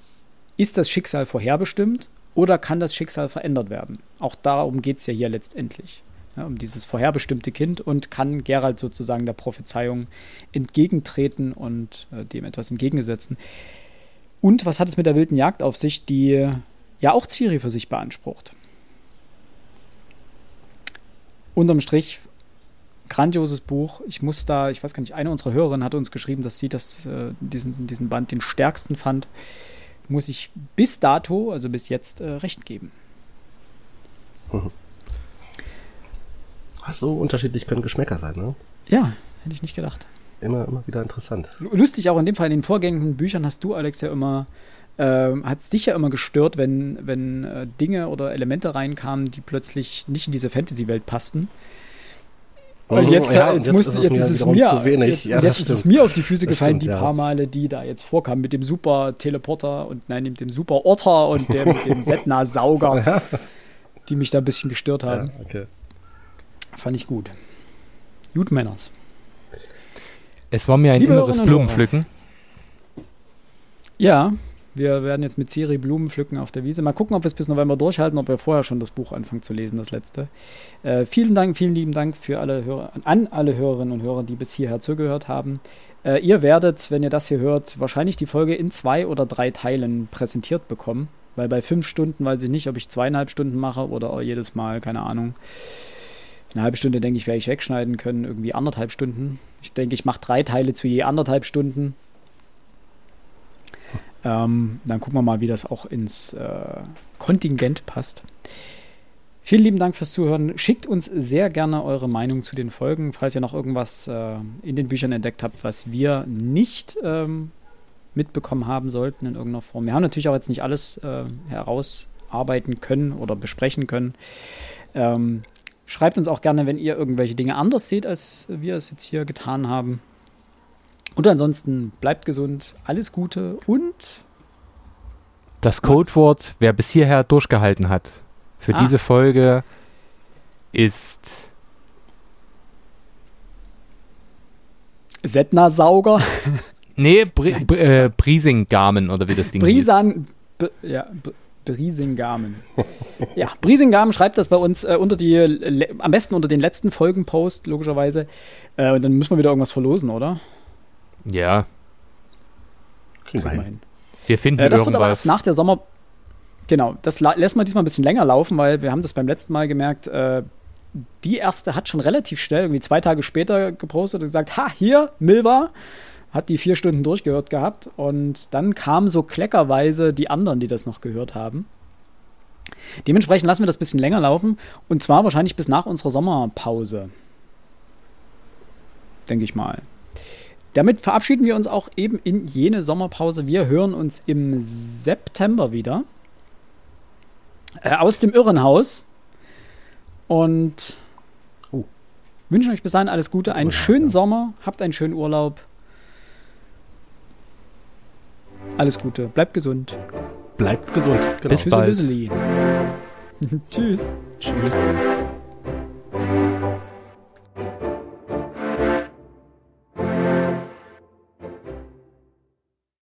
ist das Schicksal vorherbestimmt oder kann das Schicksal verändert werden? Auch darum geht es ja hier letztendlich. Ja, um dieses vorherbestimmte Kind und kann Gerald sozusagen der Prophezeiung entgegentreten und äh, dem etwas entgegensetzen. Und was hat es mit der wilden Jagd auf sich, die ja auch Ciri für sich beansprucht? Unterm Strich, grandioses Buch. Ich muss da, ich weiß gar nicht, eine unserer Hörerinnen hat uns geschrieben, dass sie das, äh, diesen, diesen Band den stärksten fand muss ich bis dato, also bis jetzt, äh, recht geben. Ach, so unterschiedlich können Geschmäcker sein, ne? Ja, hätte ich nicht gedacht. Immer, immer wieder interessant. Lustig auch in dem Fall, in den vorgängigen Büchern hast du, Alex, ja immer, äh, hat es dich ja immer gestört, wenn, wenn äh, Dinge oder Elemente reinkamen, die plötzlich nicht in diese Fantasy-Welt passten. Und jetzt, ja, jetzt, jetzt, muss, ist, jetzt ist es mir, zu wenig. Jetzt, ja, jetzt ist es mir auf die Füße das gefallen, stimmt, die ja. paar Male, die da jetzt vorkamen, mit dem super Teleporter und nein, mit dem super Otter und dem, dem Setna-Sauger, die mich da ein bisschen gestört haben. Okay. Fand ich gut. Gut, Männers. Es war mir ein Liebe inneres Blumenpflücken. Ja, wir werden jetzt mit Siri Blumen pflücken auf der Wiese. Mal gucken, ob wir es bis November durchhalten, ob wir vorher schon das Buch anfangen zu lesen, das letzte. Äh, vielen Dank, vielen lieben Dank für alle Hörer, an alle Hörerinnen und Hörer, die bis hierher zugehört haben. Äh, ihr werdet, wenn ihr das hier hört, wahrscheinlich die Folge in zwei oder drei Teilen präsentiert bekommen. Weil bei fünf Stunden weiß ich nicht, ob ich zweieinhalb Stunden mache oder jedes Mal, keine Ahnung. Eine halbe Stunde, denke ich, werde ich wegschneiden können, irgendwie anderthalb Stunden. Ich denke, ich mache drei Teile zu je anderthalb Stunden. Ähm, dann gucken wir mal, wie das auch ins äh, Kontingent passt. Vielen lieben Dank fürs Zuhören. Schickt uns sehr gerne eure Meinung zu den Folgen, falls ihr noch irgendwas äh, in den Büchern entdeckt habt, was wir nicht ähm, mitbekommen haben sollten in irgendeiner Form. Wir haben natürlich auch jetzt nicht alles äh, herausarbeiten können oder besprechen können. Ähm, schreibt uns auch gerne, wenn ihr irgendwelche Dinge anders seht, als wir es jetzt hier getan haben. Und ansonsten bleibt gesund, alles Gute und das Codewort, wer bis hierher durchgehalten hat, für ah. diese Folge ist Setna-Sauger. nee, Bri Bri äh, Brisingamen oder wie das Ding Brisan, ja, Brisingamen. ja, Brisingamen schreibt das bei uns äh, unter die, am besten unter den letzten Folgenpost, logischerweise. Äh, und dann müssen wir wieder irgendwas verlosen, oder? Ja. Kriegen wir hin. Wir finden äh, das irgendwas. wird aber erst nach der Sommer. Genau, das lässt man diesmal ein bisschen länger laufen, weil wir haben das beim letzten Mal gemerkt, äh, die erste hat schon relativ schnell, irgendwie zwei Tage später gepostet und gesagt, ha, hier, Milva, hat die vier Stunden durchgehört gehabt und dann kamen so kleckerweise die anderen, die das noch gehört haben. Dementsprechend lassen wir das ein bisschen länger laufen. Und zwar wahrscheinlich bis nach unserer Sommerpause. Denke ich mal. Damit verabschieden wir uns auch eben in jene Sommerpause. Wir hören uns im September wieder. Äh, aus dem Irrenhaus. Und Oh. wünschen euch bis dahin alles Gute, einen schönen. Sommer, habt einen schönen Urlaub. Alles Gute, bleibt gesund. Bleibt gesund. Genau. Bis Tschüss, bald. Tschüss. Tschüss.